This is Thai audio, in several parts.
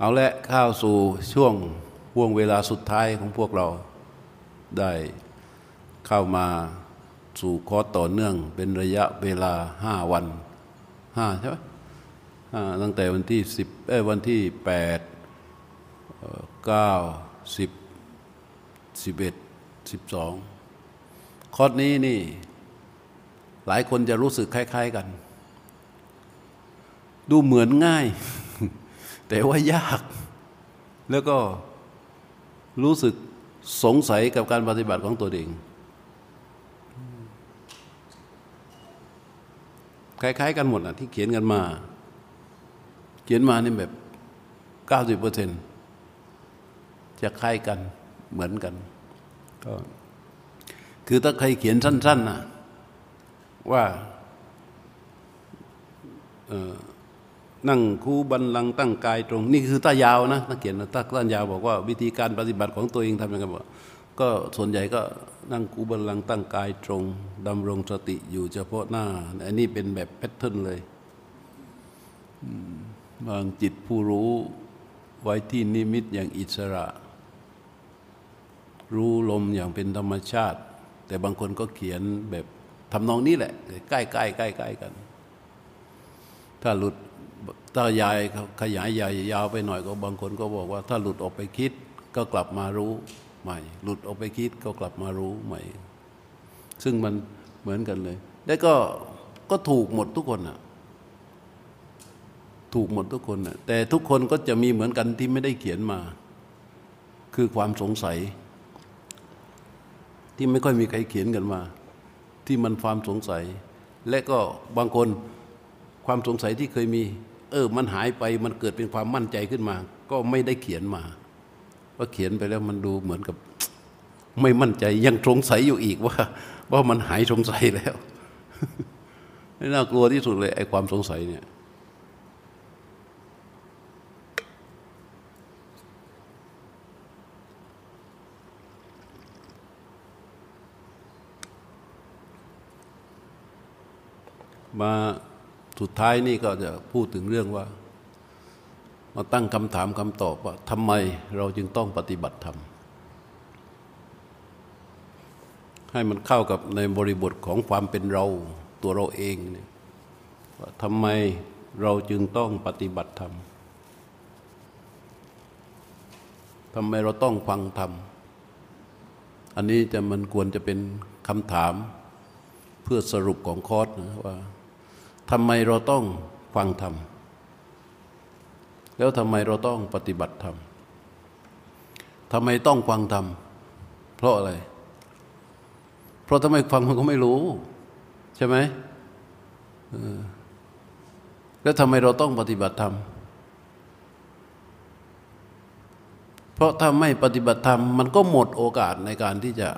เอาละเข้าสู่ช่วงห่วงเวลาสุดท้ายของพวกเราได้เข้ามาสู่คอร์สต่อเนื่องเป็นระยะเวลาห้าวันห้าใช่ไหมตั้งแต่วันที่สิบเอ้วันที่แปดเก้าสิบสิบเอ็ดสิบสองคอร์สนี้นี่หลายคนจะรู้สึกคล้าย ๆกัน ดูเหมือนง่าย แต่ว่ายาก แล้วก็รู้สึกสงสัยกับการปฏิบัติของตัวเอง คล้าย ๆ กันหมดอะที่เขียนกันมา เขียนมานี่แบบเก้าสิบเปอร์เซ็นจะคล้ายกันเหมือนกันก็คือถ้าใครเขียนสั้นๆนะว่า นั่งคูบันลังตั้งกายตรง นี่คือตายาวนะนักเขียนตาต้ายาวบอกว่าวิธีการปฏิบัติของตัวเองทำยังไงบอกก็ส่วนใหญ่ก็นั่งคูบันลังตั้งกายตรงดำรงสติอยู่เฉพาะหน้า อันนี้เป็นแบบแพทเทิร์นเลยบางจิตผู้รู้ไว้ที่นิมิตอย่างอิสระ รู้ลมอย่างเป็นธรรมชาติ แต่บางคนก็เขียนแบบทำนองนี้แหละ ใกล้ๆใกล้ๆกัน ถ้าหลุด ถ้ายายขยายใหญ่ยาวไปหน่อยก็บางคนก็บอกว่า ถ้าหลุดออกไปคิดก็กลับมารู้ใหม่ หลุดออกไปคิดก็กลับมารู้ใหม่ ซึ่งมันเหมือนกันเลย แล้วก็ก็ถูกหมดทุกคนอะถูกหมดทุกคนอะแต่ทุกคนก็จะมีเหมือนกันที่ไม่ได้เขียนมา คือความสงสัย ที่ไม่ค่อยมีใครเขียนกันมา ที่มันความสงสัย และก็บางคนความสงสัยที่เคยมี เออ มันหายไปมันเกิดเป็นความมั่นใจขึ้นมา ก็ไม่ได้เขียนมาว่าเขียนไปแล้วมันดูเหมือนกับ ไม่มั่นใจยังสงสัยอยู่อีกว่า ว่ามันหายสงสัยแล้วน่ากลัวที่สุดเลยไอ้ความสงสัยเนี่ยมา สุดท้ายนี่ก็จะพูดถึงเรื่องว่า มาตั้งคำถามคำตอบว่าทำไมเราจึงต้องปฏิบัติธรรม ให้มันเข้ากับในบริบทของความเป็นเราตัวเราเองเนี่ยว่าทำไมเราจึงต้องปฏิบัติธรรมทำไมเราต้องฟังธรรม อันนี้จะมันควรจะเป็นคำถามเพื่อสรุปของคอร์สนะว่า ทำไมเราต้องฟังธรรม แล้วทำไมเราต้องปฏิบัติธรรมทำไมต้องฟังธรรม เพราะอะไร เพราะทำไมฟังมันก็ไม่รู้ ใช่ไหมแล้วทำไมเราต้องปฏิบัติธรรม เพราะถ้าไม่ปฏิบัติธรรม มันก็หมดโอกาสในการที่จะ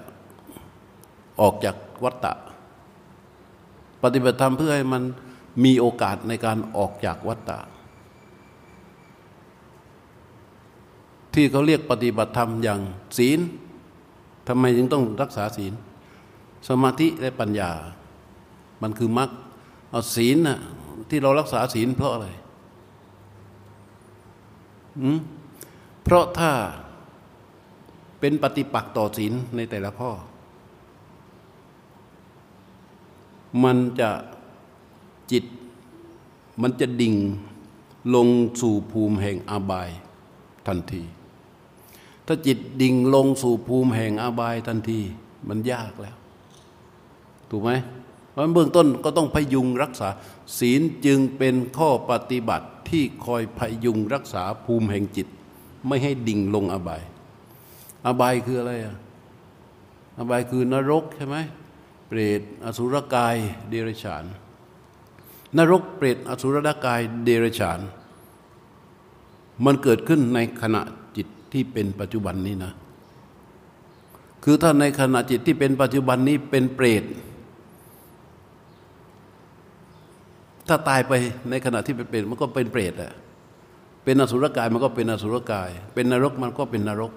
ออกจากวัฏฏะปฏิบัติธรรมเพื่อให้มัน มีโอกาสในการออกจากวัฏฏะที่เขาเรียกปฏิบัติธรรมอย่างศีลทำไมจึงต้องรักษาศีล สมาธิและปัญญา มันคือมรรคเอาศีลน่ะที่เรารักษาศีลเพราะอะไรเพราะถ้าเป็นปฏิปักษ์ต่อศีลในแต่ละข้อ มันจะ จิต มันจะดิ่งลงสู่ภูมิแห่งอาบายทันที ถ้าจิตดิ่งลงสู่ภูมิแห่งอาบายทันที มันยากแล้ว ถูกไหมเพราะเบื้องต้นก็ต้องพยุงรักษา ศีลจึงเป็นข้อปฏิบัติที่คอยพยุงรักษาภูมิแห่งจิต ไม่ให้ดิ่งลงอบาย อบายคืออะไรอะอบายคือนรกใช่ไหมเปรตอสุรกายเดรัจฉาน นรกเปรตอสุรกายเดรัจฉาน มันเกิดขึ้นในขณะจิตที่เป็นปัจจุบันนี้นะ คือถ้าในขณะจิตที่เป็นปัจจุบันนี้เป็นเปรตถ้าตายไปในขณะที่เป็นเปรตมันก็เป็นเปรตแหละเป็นอสุรกายมันก็เป็นอสุรกาย เป็นนรกมันก็เป็นนรก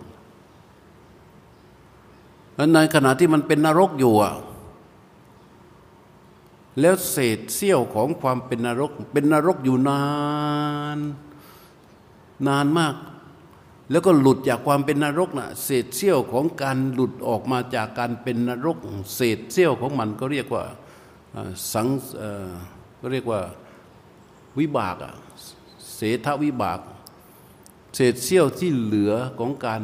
แล้วในขณะที่มันเป็นนรกอยู่อะ แล้วเศษเสี้ยวของความเป็นนรก เป็นนรกอยู่นาน นานมาก แล้วก็หลุดจากความเป็นนรกนะ่ะเศษเสี้ยวของการหลุดออกมาจากการเป็นนรก เศษเสี้ยวของมันก็เรียกว่าสังก็เรียกว่าวิบากอะเศษวิบาก เศษเสี้ยวที่เหลือของการ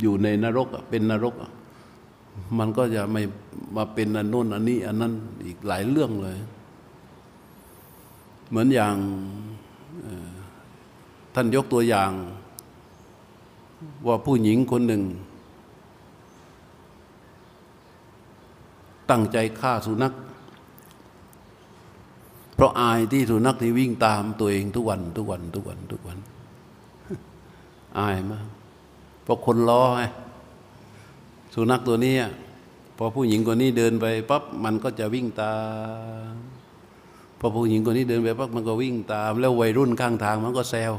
อยู่ในนรกเป็นนรก มันก็จะไม่มาเป็นอันโน้นอันนี้ อันนั้นอีกหลายเรื่องเลย เหมือนอย่างท่านยกตัวอย่าง ว่าผู้หญิงคนหนึ่ง ตั้งใจฆ่าสุนัข เพราะอายที่สุนัขที่วิ่งตามตัวเองทุกวัน ทุกวัน ทุกวัน ทุกวัน อายมาก เพราะคนล้อไง สุนัขตัวนี้พอผู้หญิงคนนี้เดินไปปั๊บมันก็จะวิ่งตามพอผู้หญิงคนนี้เดินไปปั๊บมันก็วิ่งตาม แล้ววัยรุ่นข้างทางมันก็แซว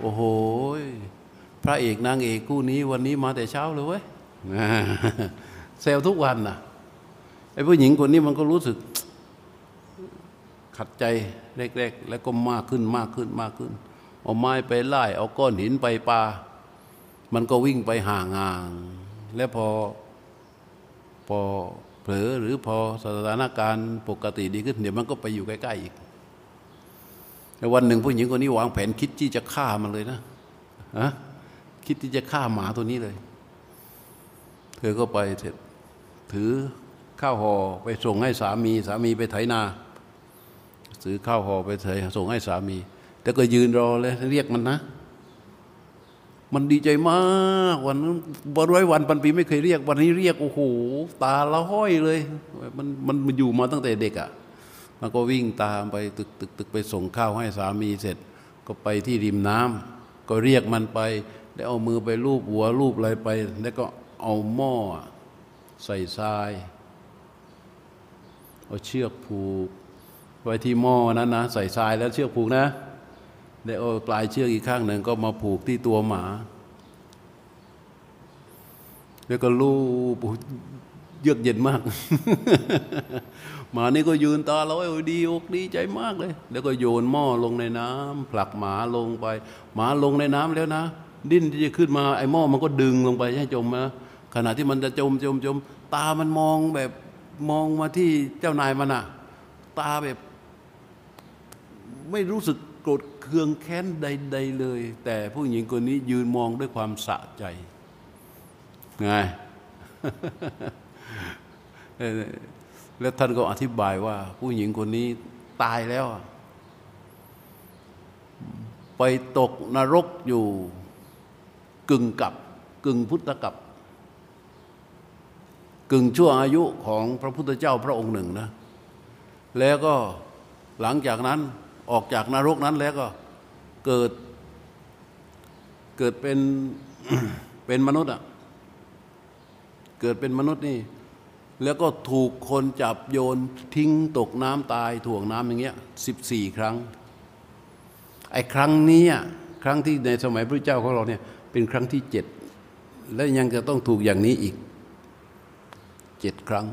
โอ้โหพระเอกนางเอกคู่นี้วันนี้มาแต่เช้าเลยเว้ยแซวทุกวันน่ะไอ้ผู้หญิงคนนี้มันก็รู้สึก ขัดใจเล็กๆแล้วก็มากขึ้นมากขึ้นมากขึ้น เอาไม้ไปไล่เอาก้อนหินไปปามันก็วิ่งไปห่างๆ แล้วพอพอเผลอหรือพอสถานการณ์ปกติดีขึ้น เดี๋ยวมันก็ไปอยู่ใกล้ๆอีกแต่วันหนึ่งผู้หญิงคนนี้วางแผนคิดที่จะฆ่ามันเลยนะฮะคิดที่จะฆ่าหมาตัวนี้เลย เธอก็ไปเสร็จถือข้าวห่อไปส่งให้สามี สามีไปไถนาซื้อข้าวห่อไปเถส่งให้สามี แต่ก็ยืนรอเลยเรียกมันนะ มันดีใจมากวันนั้นวันร้อยวันปันปีไม่เคยเรียก วันนี้เรียกโอ้โหตาละห้อยเลย มันมันมันอยู่มาตั้งแต่เด็กอะ่ะมันก็วิ่งตามไปตึกตึกตึกไปส่งข้าวให้สามีเสร็จ ก็ไปที่ริมน้ำก็เรียกมันไปได้เอามือไปลูบหัวลูบอะไรไป แล้วก็เอาหม้อใส่ทราย เอาเชือกผูก ไว้ที่หม้อนั้นนะใส่ทรายแล้วเชือกผูกนะ ได้เอาปลายเชือกอีกข้างหนึ่งก็มาผูกที่ตัวหมา แล้วก็ลูบเยือกเย็นมาก หมานี่ก็ยืนตาลอยดีอกดีใจมากเลย แล้วก็โยนหม้อลงในน้ำผลักหมาลงไป หมาลงในน้ำแล้วนะ ดิ้นที่จะขึ้นมาไอ้หม้อมันก็ดึงลงไปให้จมนะขณะที่มันจะจมจมจมตามันมองแบบมองมาที่เจ้านายมันอะตาแบบ ไม่รู้สึกโกรธ คืองแค้นใด ๆเลย แต่ผู้หญิงคนนี้ยืนมองด้วยความสะใจไงแล้วท่านก็อธิบายว่า ผู้หญิงคนนี้ตายแล้ว ไปตกนรกอยู่กึ่งกับกึ่งพุทธกับ กึ่งชั่วอายุของพระพุทธเจ้าพระองค์หนึ่งนะ แล้วก็หลังจากนั้น ออกจากนรกนั้นแล้วก็เกิดเกิดเป็นเป็นมนุษย์อะเกิดเป็นมนุษย์นี่ แล้วก็ถูกคนจับโยนทิ้งตกน้ำตายถ่วงน้ำอย่างเงี้ยสิบสี่ครั้ง ไอ้ครั้งนี้ครั้งที่ในสมัยพระเจ้าของเราเนี่ยเป็นครั้งที่เจ็ดและยังจะต้องถูกอย่างนี้อีกเจ็ดครั้ง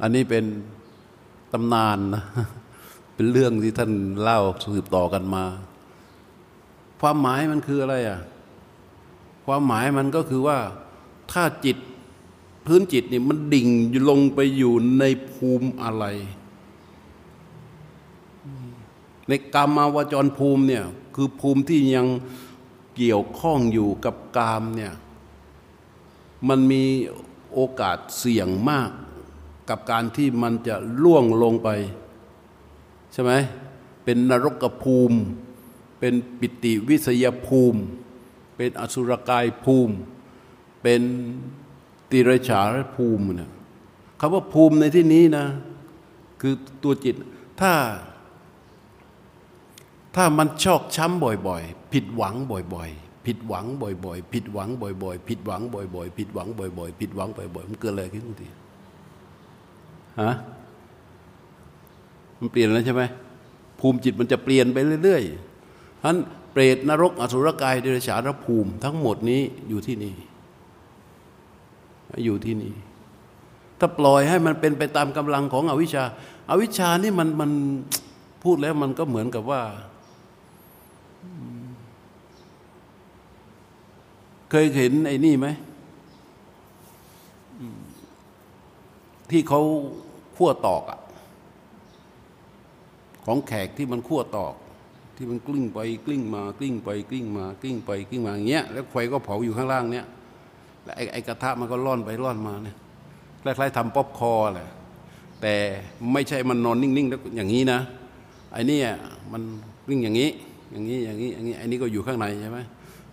อันนี้เป็นตำนานนะเป็นเรื่องที่ท่านเล่าสืบต่อกันมา ความหมายมันคืออะไรอะความหมายมันก็คือว่าถ้าจิตพื้นจิตนี่มันดิ่งลงไปอยู่ในภูมิอะไร ในกามาวจรภูมิเนี่ยคือภูมิที่ยังเกี่ยวข้องอยู่กับกามเนี่ยมันมีโอกาสเสี่ยงมาก กับการที่มันจะล่วงลงไป ใช่ไหมเป็นนรกภูมิ เป็นปิติวิสยภูมิ เป็นอสุรกายภูมิ เป็นติรฉาภูมิเนี่ยคำว่าภูมิในที่นี้นะ คือตัวจิตถ้า ถ้ามันชอกช้ำบ่อยๆ ผิดหวังบ่อยๆ ผิดหวังบ่อยๆ ผิดหวังบ่อยๆ ผิดหวังบ่อยๆ ผิดหวังบ่อยๆ ผิดหวังบ่อยๆมันเกิดอะไรขึ้นทุกที ฮะมันเปลี่ยนแล้วใช่ไหมภูมิจิตมันจะเปลี่ยนไปเรื่อยๆฉะนั้นเปรตนรกอสุรกายเดรัจฉานภูมิ ทั้งหมดนี้อยู่ที่นี่ อยู่ที่นี่ ถ้าปล่อยให้มันเป็นไปตามกำลังของอวิชชาอาวิชชานี่มันมันพูดแล้วมันก็เหมือนกับว่า เคยเห็นไอ้นี่ไหม ที่เขาขั้วตอกอะของแขกที่มันขั้วตอก ที่มันกลิ้งไปกลิ้งมากลิ้งไปกลิ้งมากลิ้งไปกลิ้งมาอย่างเงี้ยแล้วไฟก็เผาอยู่ข้างล่างเนี้ยแล้วไอ้ไอกระทะมันก็ล่อนไปล่อนมาเนี่ยคล้ายๆทำป๊อปคอร์นแหละแต่ไม่ใช่มันนอนนิ่งๆแล้วอย่างนี้นะไอ้นี่มันวิ่งอย่างนี้ อย่างนี้อย่างนี้อย่างนี้ไอ้นี่ก็อยู่ข้างในใช่ไหม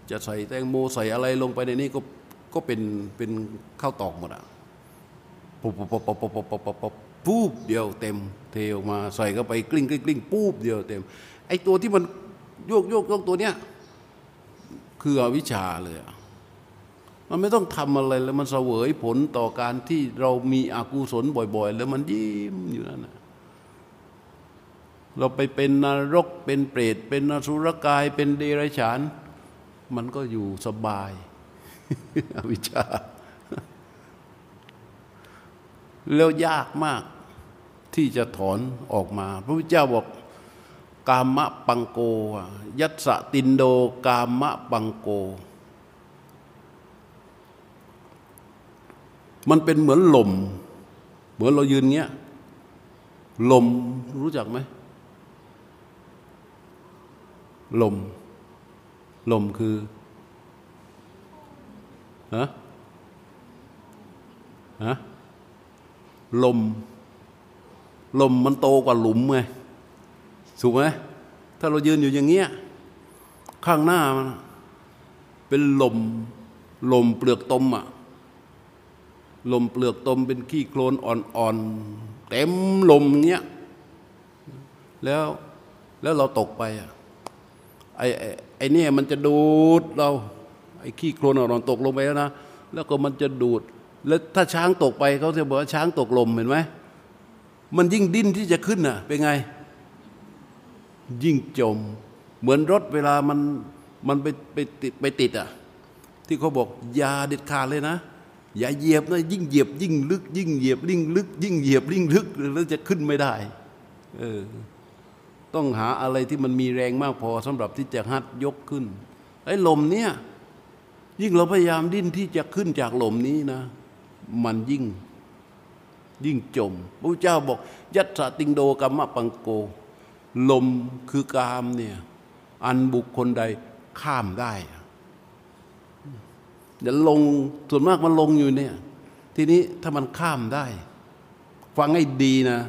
จะใส่แตงโมใส่อะไรลงไปในนี้ก็ก็เป็นเป็นข้าวตอกหมดอะ ปุ๊บปุ๊บปุ๊บปุ๊บปุ๊บปุ๊บปุ๊บปุ๊บปุ๊บเดียวเต็ม เทออกมาใส่เข้าไปกลิ้งกลิ้งกลิ้งปุ๊บเดียวเต็ม ไอ้ตัวที่มันโยกโยกโยกตัวเนี้ยคืออวิชชาเลยมันไม่ต้องทำอะไรแล้วมันเสวยผลต่อการที่เรามีอกุศลบ่อย ๆ แล้วมันยิ้มอยู่นั่นนะเราไปเป็นนรกเป็นเปรต เป็นนสุรกายเป็นเดรัจฉาน มันก็อยู่สบาย อวิชชา แล้วยากมากที่จะถอนออกมา พระพุทธเจ้าบอกกามะปังโก ยัตสตินโดกามะปังโก มันเป็นเหมือนลม เหมือนเรายืนเงี้ย ลมรู้จักไหม ลม ลมคือฮะฮะ ลม ลมมันโตกว่าหลุมไงถูกไหมถ้าเรายืนอยู่อย่างเงี้ย ข้างหน้ามันเป็นลม ลมเปลือกตมอะลมเปลือกตมเป็นขี้โคลนอ่อนๆ เต็มลมเงี้ย แล้วแล้วเราตกไปอะไอ้ไอ้นี่ยมันจะดูดเรา ไอ้ขี้โคลนอ่อนๆตกลงไปแล้วนะ แล้วก็มันจะดูด แล้วถ้าช้างตกไปเขาจะบอกว่าช้างตกลมเห็นไหมมันยิ่งดิ้นที่จะขึ้นน่ะ เป็นไง ยิ่งจม เหมือนรถเวลามันมันไปไปติดไปติดอะที่เขาบอกยาเด็ดขาดเลยนะ อย่าเหยียบนะยิ่งเหยียบ ยิ่งลึก ยิ่งเหยียบยิ่งลึก ยิ่งเหยียบยิ่งลึกแล้วจะขึ้นไม่ได้ เออ ต้องหาอะไรที่มันมีแรงมากพอสำหรับที่จะหัดยกขึ้นไอ้ลมเนี่ย ยิ่งเราพยายามดิ้นที่จะขึ้นจากลมนี้นะ มันยิ่งยิ่งจมพระเจ้าบอก ยัตสติงโดกรรมะปังโก ลมคือกามเนี่ย อันบุคคลใดข้ามได้เดี๋ยวลงส่วนมากมันลงอยู่เนี่ย ทีนี้ถ้ามันข้ามได้ ฟังให้ดีนะ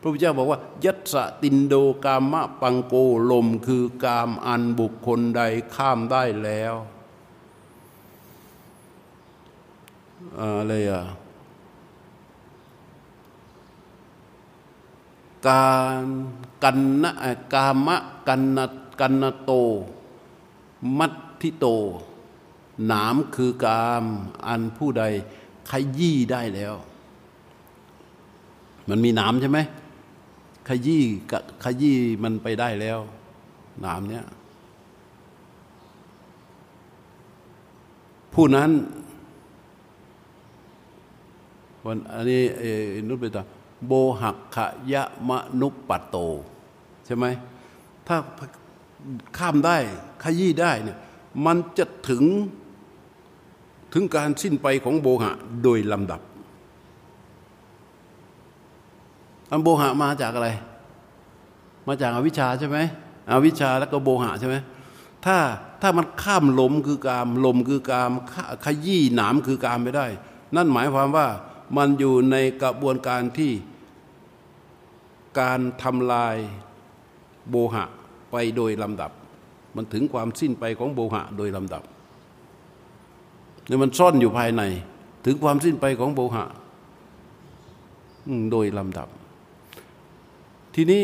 พระพุทธเจ้าบอกว่า ยัตสตินโดกามะปังโกลมคือกามอันบุคคลใดข้ามได้แล้ว อะไรอะการกันนะกามะกันนกันนโต มัตทิโต หนามคือกามอันผู้ใดขยี้ได้แล้ว มันมีหนามใช่ไหมขยี้ขยี้มันไปได้แล้ว หนามเนี้ยผู้นั้น วันอันนี้นุตไปต่อโบหักขยะมนุปปัตโต ใช่ไหมถ้าข้ามได้ขยี้ได้เนี่ยมันจะถึงถึงการสิ้นไปของโบหะโดยลำดับอันโบหะมาจากอะไร มาจากอาวิชชาใช่ไหมอวิชชาแล้วก็โบหะใช่ไหมถ้าถ้ามันข้ามลมคือกามลมคือกามขยี้หนามคือกามไม่ได้ นั่นหมายความว่า มันอยู่ในกระบวนการที่การทำลายโบหะไปโดยลำดับ มันถึงความสิ้นไปของโบหะโดยลำดับเนี่ยมันซ่อนอยู่ภายใน ถึงความสิ้นไปของโบหะโดยลำดับ ทีนี้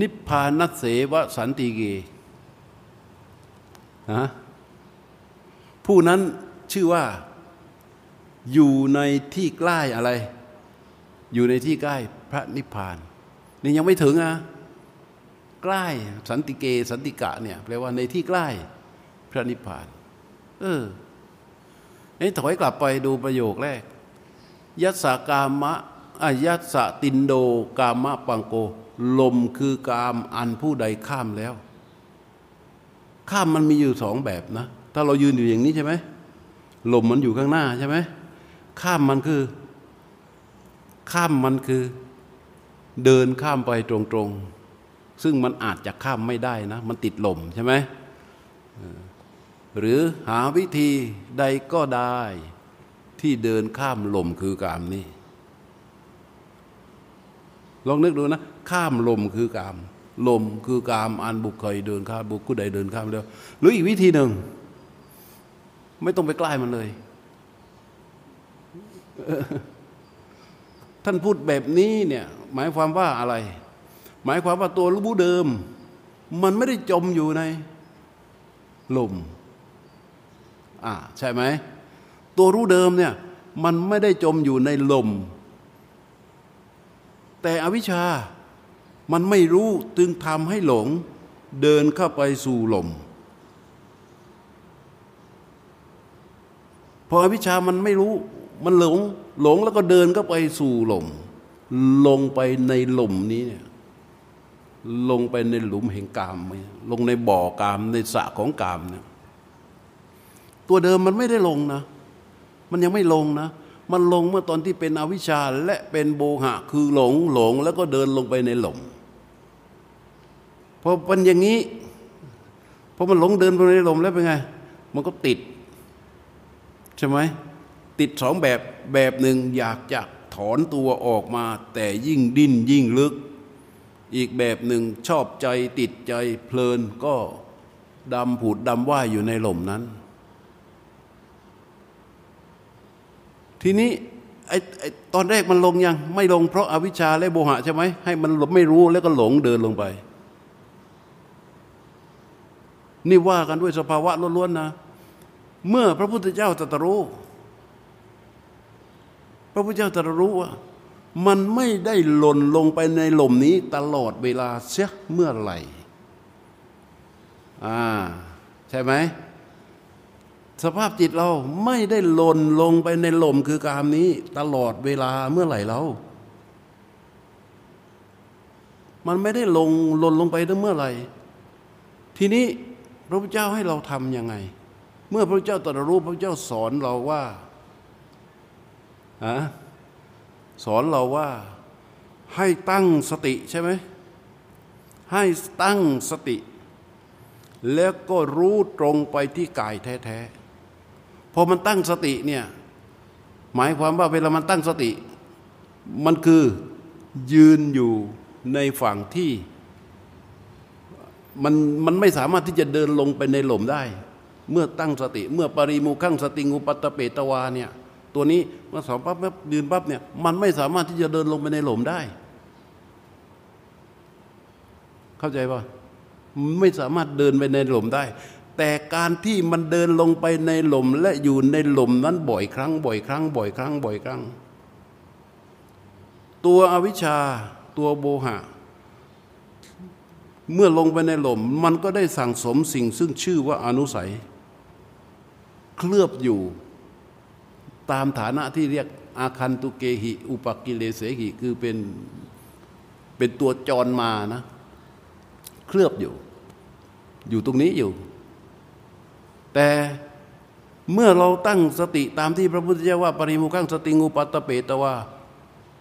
นิพพานัสเสวสันติเกฮะผู้นั้นชื่อว่า อยู่ในที่ใกล้อะไร อยู่ในที่ใกล้พระนิพพาน นี่ยังไม่ถึงอะใกล้สันติเกสันติกะเนี่ยแปลว่าในที่ใกล้พระนิพพาน เออนี่ถอยกลับไปดูประโยคแรก ยัสสกามะอายัสสตินโดกามะปังโก ลมคือกามอันผู้ใดข้ามแล้ว ข้ามมันมีอยู่สองแบบนะ ถ้าเรายืนอยู่อย่างนี้ใช่ไหมลมมันอยู่ข้างหน้าใช่ไหม ข้ามมันคือ ข้ามมันคือ เดินข้ามไปตรงๆ ซึ่งมันอาจจะข้ามไม่ได้นะ มันติดลมใช่ไหมหรือหาวิธีใดก็ได้ ที่เดินข้ามลมคือกามนี่ลองนึกดูนะ ข้ามลมคือกาม ลมคือกามอันบุคคลเดินข้ามบุคคลใดเดินข้ามแล้ว หรืออีกวิธีหนึ่ง ไม่ต้องไปใกล้มันเลย ท่านพูดแบบนี้เนี่ยหมายความว่าอะไร หมายความว่าตัวรู้เดิม มันไม่ได้จมอยู่ในลมอ่าใช่ไหมตัวรู้เดิมเนี่ยมันไม่ได้จมอยู่ในลม แต่อวิชามันไม่รู้จึงทำให้หลงเดินเข้าไปสู่ลมพออวิชามันไม่รู้ มันหลงหลงแล้วก็เดินเข้าไปสู่หลมลงไปในหลมนี้เนี่ยลงไปในหลุมแห่งกามลงในบ่อกามในสระของกามเนี่ยตัวเดิมมันไม่ได้ลงนะ มันยังไม่ลงนะ มันลงเมื่อตอนที่เป็นอวิชชาและเป็นโบหะคือหลงหลงแล้วก็เดินลงไปในหลมพอเป็นอย่างนี้พอมันหลงเดินไปในหลมแล้วเป็นไง มันก็ติด ใช่ไหม ติดสองแบบแบบหนึ่งอยากจะถอนตัวออกมา แต่ยิ่งดิ้นยิ่งลึก อีกแบบหนึ่งชอบใจติดใจเพลินก็ดำผุดดำว่ายอยู่ในหล่มนั้น ทีนี้ไอ้ตอนแรกมันลงยัง ไม่ลงเพราะอาวิชชาและโมหะใช่ไหมให้มันไม่รู้แล้วก็หลงเดินลงไป นี่ว่ากันด้วยสภาวะล้วนๆนะ เมื่อพระพุทธเจ้าตรัสรู้ พระพุทธเจ้าตรัสรู้ว่า มันไม่ได้หล่นลงไปในหล่มนี้ตลอดเวลาเสียเมื่อไหร่อ่าใช่ไหมสภาพจิตเราไม่ได้หล่นลงไปในหล่มคือกามนี้ตลอดเวลาเมื่อไหร่เรา มันไม่ได้ลงหล่นลงไปตั้งเมื่อไหร่ ทีนี้พระพุทธเจ้าให้เราทำยังไง เมื่อพระพุทธเจ้าตรัสรู้พระพุทธเจ้าสอนเราว่า อะสอนเราว่าให้ตั้งสติใช่ไหมให้ตั้งสติ แล้วก็รู้ตรงไปที่กายแท้ๆพอมันตั้งสติเนี่ยหมายความว่าเวลามันตั้งสติ มันคือยืนอยู่ในฝั่งที่มันมันไม่สามารถที่จะเดินลงไปในหล่มได้ เมื่อตั้งสติ เมื่อปริมูขังสติงูปัตเปตวาเนี่ย ตัวนี้เมื่อสองปั๊บปั๊บยืนปั๊บเนี่ยมันไม่สามารถที่จะเดินลงไปในหล่มได้ เข้าใจป่ะไม่สามารถเดินไปในหล่มได้ แต่การที่มันเดินลงไปในหล่มและอยู่ในหล่มนั้นบ่อยครั้ง บ่อยครั้ง บ่อยครั้ง บ่อยครั้ง ตัวอวิชชาตัวโบหะเมื่อลงไปในหล่มมันก็ได้สั่งสมสิ่งซึ่งชื่อว่าอนุสัย เคลือบอยู่ ตามฐานะที่เรียกอาคันตุเกหิ อุปกิเลเสหิ คือเป็นเป็นตัวจรมานะ เคลือบอยู่ อยู่ตรงนี้อยู่ แต่เมื่อเราตั้งสติตามที่พระพุทธเจ้าว่า ปริมุขังสติงูปัตตเปตว่า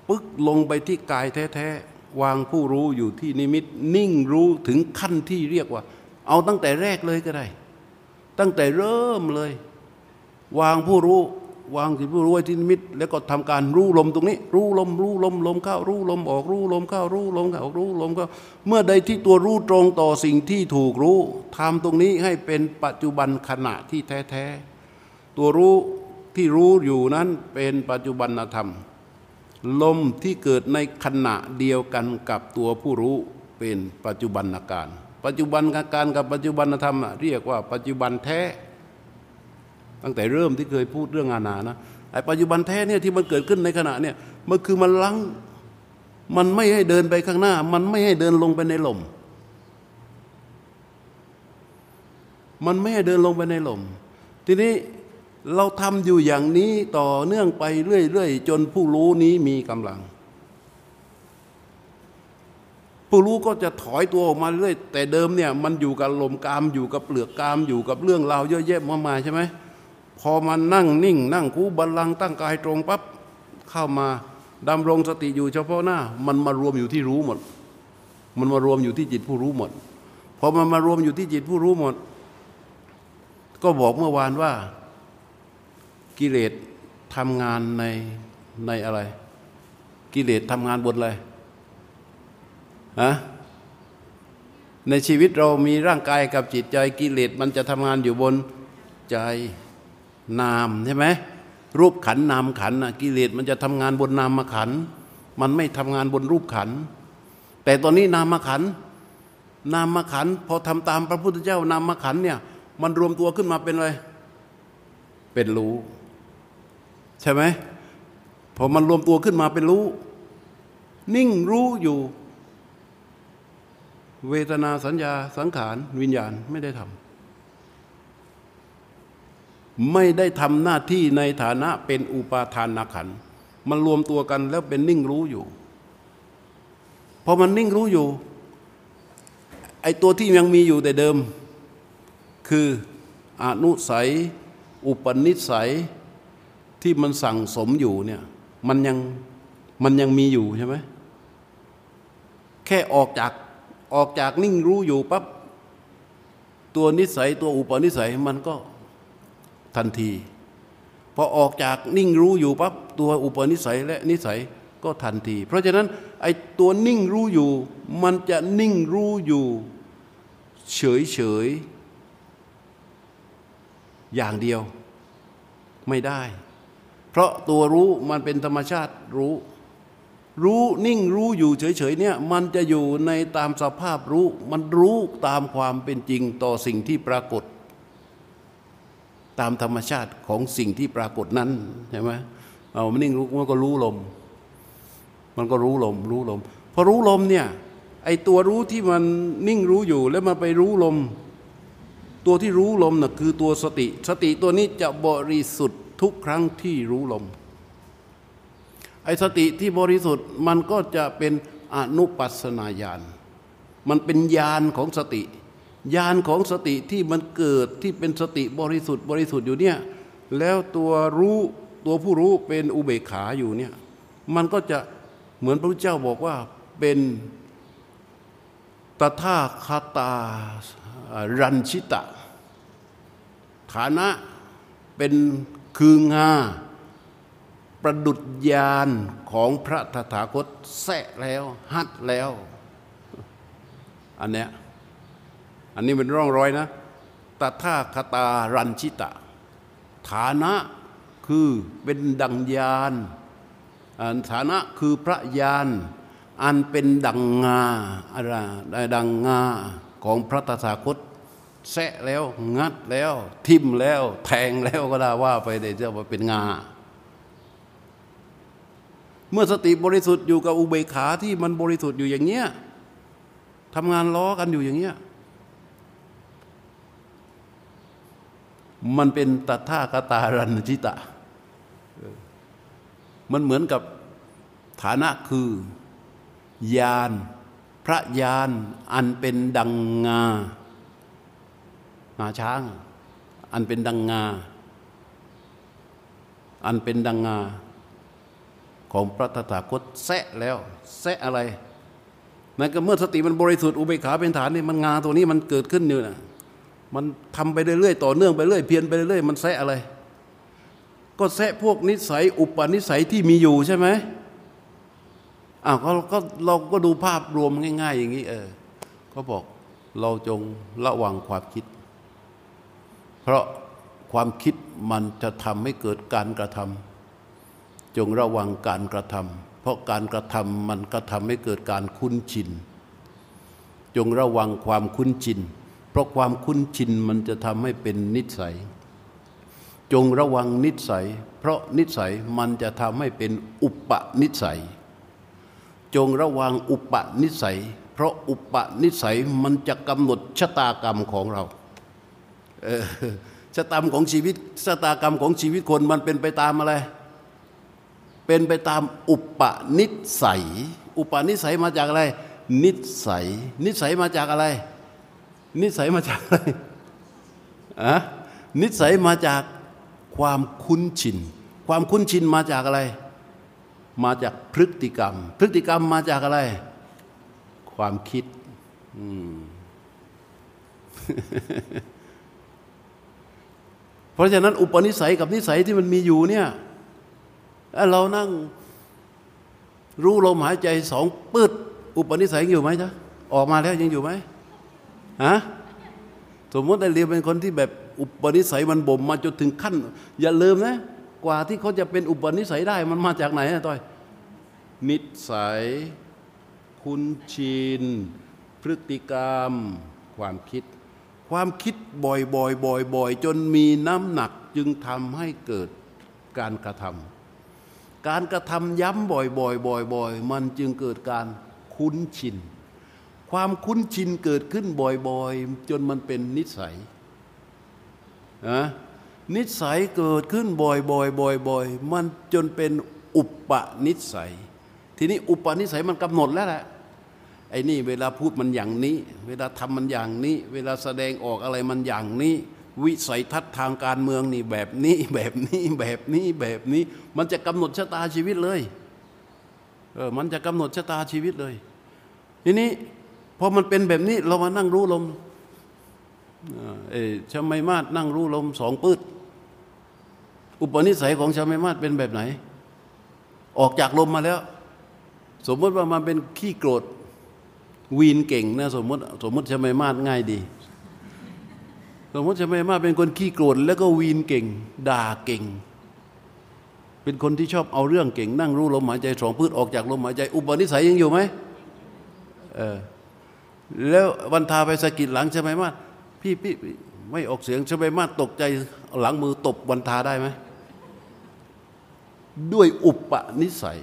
ปึ๊กลงไปที่กายแท้ๆ วางผู้รู้อยู่ที่นิมิต นิ่งรู้ถึงขั้นที่เรียกว่า เอาตั้งแต่แรกเลยก็ได้ ตั้งแต่เริ่มเลย วางผู้รู้ วางจิตผู้รู้ไว้ที่นิมิต แล้วก็ทำการรู้ลมตรงนี้ รู้ลม รู้ลมลมเข้ารู้ลมออกรู้ลมเข้ารู้ลมเข้ารู้ลมเข้าเมื่อใดที่ตัวรู้ตรงต่อสิ่งที่ถูกรู้ทำตรงนี้ให้เป็นปัจจุบันขณะที่แท้ตัวรู้ที่รู้อยู่นั้นเป็นปัจจุบันธรรม ลมที่เกิดในขณะเดียวกันกับตัวผู้รู้เป็นปัจจุบันอาการ ปัจจุบันอาการกับปัจจุบันธรรมเรียกว่าปัจจุบันแท้ ตั้งแต่เริ่มที่เคยพูดเรื่องอาณานะไอ้ปัจจุบันแท้เนี่ยที่มันเกิดขึ้นในขณะเนี่ยมันคือมันลังมันไม่ให้เดินไปข้างหน้า มันไม่ให้เดินลงไปในลมมันไม่ให้เดินลงไปในลมทีนี้เราทำอยู่อย่างนี้ต่อเนื่องไปเรื่อยๆจนผู้รู้นี้มีกำลัง ผู้รู้ก็จะถอยตัวออกมาเรื่อยแต่เดิมเนี่ยมันอยู่กับลมกามอยู่กับเปลือกกามอยู่กับเรื่องราวเยอะแยะมากมายใช่ไหม พอมันนั่งนิ่ง นั่งคูบัลลังตั้งกายตรงปั๊บเข้ามาดำรงสติอยู่เฉพาะหน้า มันมารวมอยู่ที่รู้หมด มันมารวมอยู่ที่จิตผู้รู้หมดพอมันมารวมอยู่ที่จิตผู้รู้หมด ก็บอกเมื่อวานว่ากิเลสทำงานในในอะไร กิเลสทำงานบนอะไรฮะในชีวิตเรามีร่างกายกับจิตใจกิเลสมันจะทำงานอยู่บนใจ นามใช่ไหมรูปขันนามขันนะกิเลสมันจะทำงานบนนามขัน มันไม่ทำงานบนรูปขัน แต่ตอนนี้นามขัน นามขันพอทำตามพระพุทธเจ้านามขันเนี่ยมันรวมตัวขึ้นมาเป็นอะไร เป็นรู้ ใช่ไหมพอมันรวมตัวขึ้นมาเป็นรู้ นิ่งรู้อยู่ เวทนาสัญญาสังขาร วิญญาณไม่ได้ทำ ไม่ได้ทำหน้าที่ในฐานะเป็นอุปาทานขันมันรวมตัวกันแล้วเป็นนิ่งรู้อยู่พอมันนิ่งรู้อยู่ ไอตัวที่ยังมีอยู่แต่เดิม คืออนุสัย อุปนิสัยที่มันสั่งสมอยู่เนี่ยมันยังมันยังมีอยู่ใช่ไหมแค่ออกจากออกจากนิ่งรู้อยู่ปั๊บตัวนิสัยตัวอุปนิสัยมันก็ ทันทีพอออกจากนิ่งรู้อยู่ปั๊บตัวอุปนิสัยและนิสัยก็ทันที เพราะฉะนั้นไอ้ตัวนิ่งรู้อยู่ มันจะนิ่งรู้อยู่ เฉยเฉยอย่างเดียวไม่ได้ เพราะตัวรู้มันเป็นธรรมชาติรู้ รู้นิ่งรู้อยู่เฉยๆเนี่ยมันจะอยู่ในตามสภาพรู้ มันรู้ตามความเป็นจริงต่อสิ่งที่ปรากฏ ตามธรรมชาติของสิ่งที่ปรากฏนั้นใช่ไหมเอามันนิ่งรู้มันก็รู้ลม มันก็รู้ลมรู้ลมพอรู้ลมเนี่ยไอตัวรู้ที่มันนิ่งรู้อยู่แล้วมาไปรู้ลม ตัวที่รู้ลมน่ะคือตัวสติ สติตัวนี้จะบริสุทธิ์ทุกครั้งที่รู้ลมไอสติที่บริสุทธิ์มันก็จะเป็นอนุปัสนาญาณมันเป็นญาณของสติ ญาณของสติที่มันเกิดที่เป็นสติบริสุทธิ์บริสุทธิ์อยู่เนี่ยแล้วตัวรู้ตัวผู้รู้เป็นอุเบกขาอยู่เนี่ยมันก็จะเหมือนพระพุทธเจ้าบอกว่าเป็นตถาคตารันชิตะ ฐานะเป็นคืองาประดุจญาณของพระตถาคตแสะแล้ว หัดแล้ว อันเนี้ย อันนี้เป็นร่องรอยนะตถาคตารันชิตะ ฐานะคือเป็นดังยานฐานะคือพระยาน อันเป็นดังงาอะไรดังงาของพระตถาคตแซะแล้วงัดแล้ว ทิมแล้ว แทงแล้วก็ได้ว่าไปเดี๋ยวว่าเป็นงา เมื่อสติบริสุทธิ์อยู่กับอุเบกขาที่มันบริสุทธิ์อยู่อย่างเงี้ยทำงานล้อกันอยู่อย่างเงี้ย มันเป็นตถาคตารันจิตะ มันเหมือนกับฐานะคือ ยานพระยานอันเป็นดังงา งาช้าง อันเป็นดังงา อันเป็นดังงา ของพระตถาคตแซะแล้ว แซะอะไรนั่นก็เมื่อสติมันบริสุทธิ์อุเบกขาเป็นฐานนี่มันงาตัวนี้มันเกิดขึ้นอยู่นะ มันทำไปเรื่อยๆต่อเนื่องไปเรื่อยเพียนไปเรื่อยมันแสะอะไร ก็แสะพวกนิสัยอุปนิสัยที่มีอยู่ใช่ไหมอ้าวก็เราก็ดูภาพรวมง่าย ๆ อย่างนี้เออเขาบอกเราจงระวังความคิด เพราะความคิดมันจะทำให้เกิดการกระทำจงระวังการกระทำเพราะการกระทำมันกระทำให้เกิดการคุ้นชิน จงระวังความคุ้นชิน เพราะความคุ้นชินมันจะทำให้เป็นนิสัย จงระวังนิสัย เพราะนิสัยมันจะทำให้เป็นอุปนิสัย จงระวังอุปนิสัย เพราะอุปนิสัยมันจะกำหนดชะตากรรมของเราชชะตากรรมของชีวิตชะตากรรมของชีวิตคนมันเป็นไปตามอะไร เป็นไปตามอุปนิสัย อุปนิสัยมาจากอะไร นิสัย นิสัยมาจากอะไร นิสัยมาจากอะไรอะนิสัยมาจากความคุ้นชิน ความคุ้นชินมาจากอะไร มาจากพฤติกรรม พฤติกรรมมาจากอะไร ความคิดเพราะฉะนั้น อุปนิสัยกับนิสัยที่มันมีอยู่เนี่ยเรานั่งรู้ลมหายใจสองปืดอุปนิสัยอยู่ไหมจ๊ะออกมาแล้วยังอยู่ไหม ฮะสมมติได้เรียนเป็นคนที่แบบอุปนิสัยมันบ่มมาจนถึงขั้น อย่าลืมนะ กว่าที่เขาจะเป็นอุปนิสัยได้มันมาจากไหนนะต้อย นิสัย คุณชิน พฤติกรรม ความคิด ความคิดบ่อยบ่อยบ่อยบ่อยจนมีน้ำหนักจึงทำให้เกิดการกระทำการกระทำย้ำบ่อยบ่อยบ่อยบ่อยมันจึงเกิดการคุ้นชิน ความคุ้นชินเกิดขึ้นบ่อยๆ จนมันเป็นนิสัยนะนิสัยเกิดขึ้นบ่อยๆบ่อยๆมันจนเป็นอุปนิสัย ทีนี้อุปนิสัยมันกำหนดแล้วแหละไอ้นี่เวลาพูดมันอย่างนี้ เวลาทำมันอย่างนี้ เวลาแสดงออกอะไรมันอย่างนี้ วิสัยทัศน์ทางการเมืองนี่แบบนี้แบบนี้แบบนี้แบบนี้ มันจะกำหนดชะตาชีวิตเลยเออมันจะกำหนดชะตาชีวิตเลย ทีนี้ พอมันเป็นแบบนี้เรามานั่งรู้ลมเออชาไมมาดนั่งรู้ลมสองปืดอุปนิสัยของชาไมมาดเป็นแบบไหน ออกจากลมมาแล้ว สมมติว่ามันเป็นขี้โกรธวีนเก่งนะสมมติสมมติชาไมมาดง่ายดี สมมติชาไมมาดเป็นคนขี้โกรธแล้วก็วีนเก่ง ด่าเก่ง เป็นคนที่ชอบเอาเรื่องเก่ง นั่งรู้ลมหายใจสองพืชออกจากลมหายใจ อุปนิสัยยังอยู่ไหมเออ แล้ววันทาไปสะกิดหลังใช่ไหมมาพี่พี่ไม่ออกเสียงใช่ไหมมาตกใจหลังมือตบวันทาได้ไหมด้วยอุปนิสัย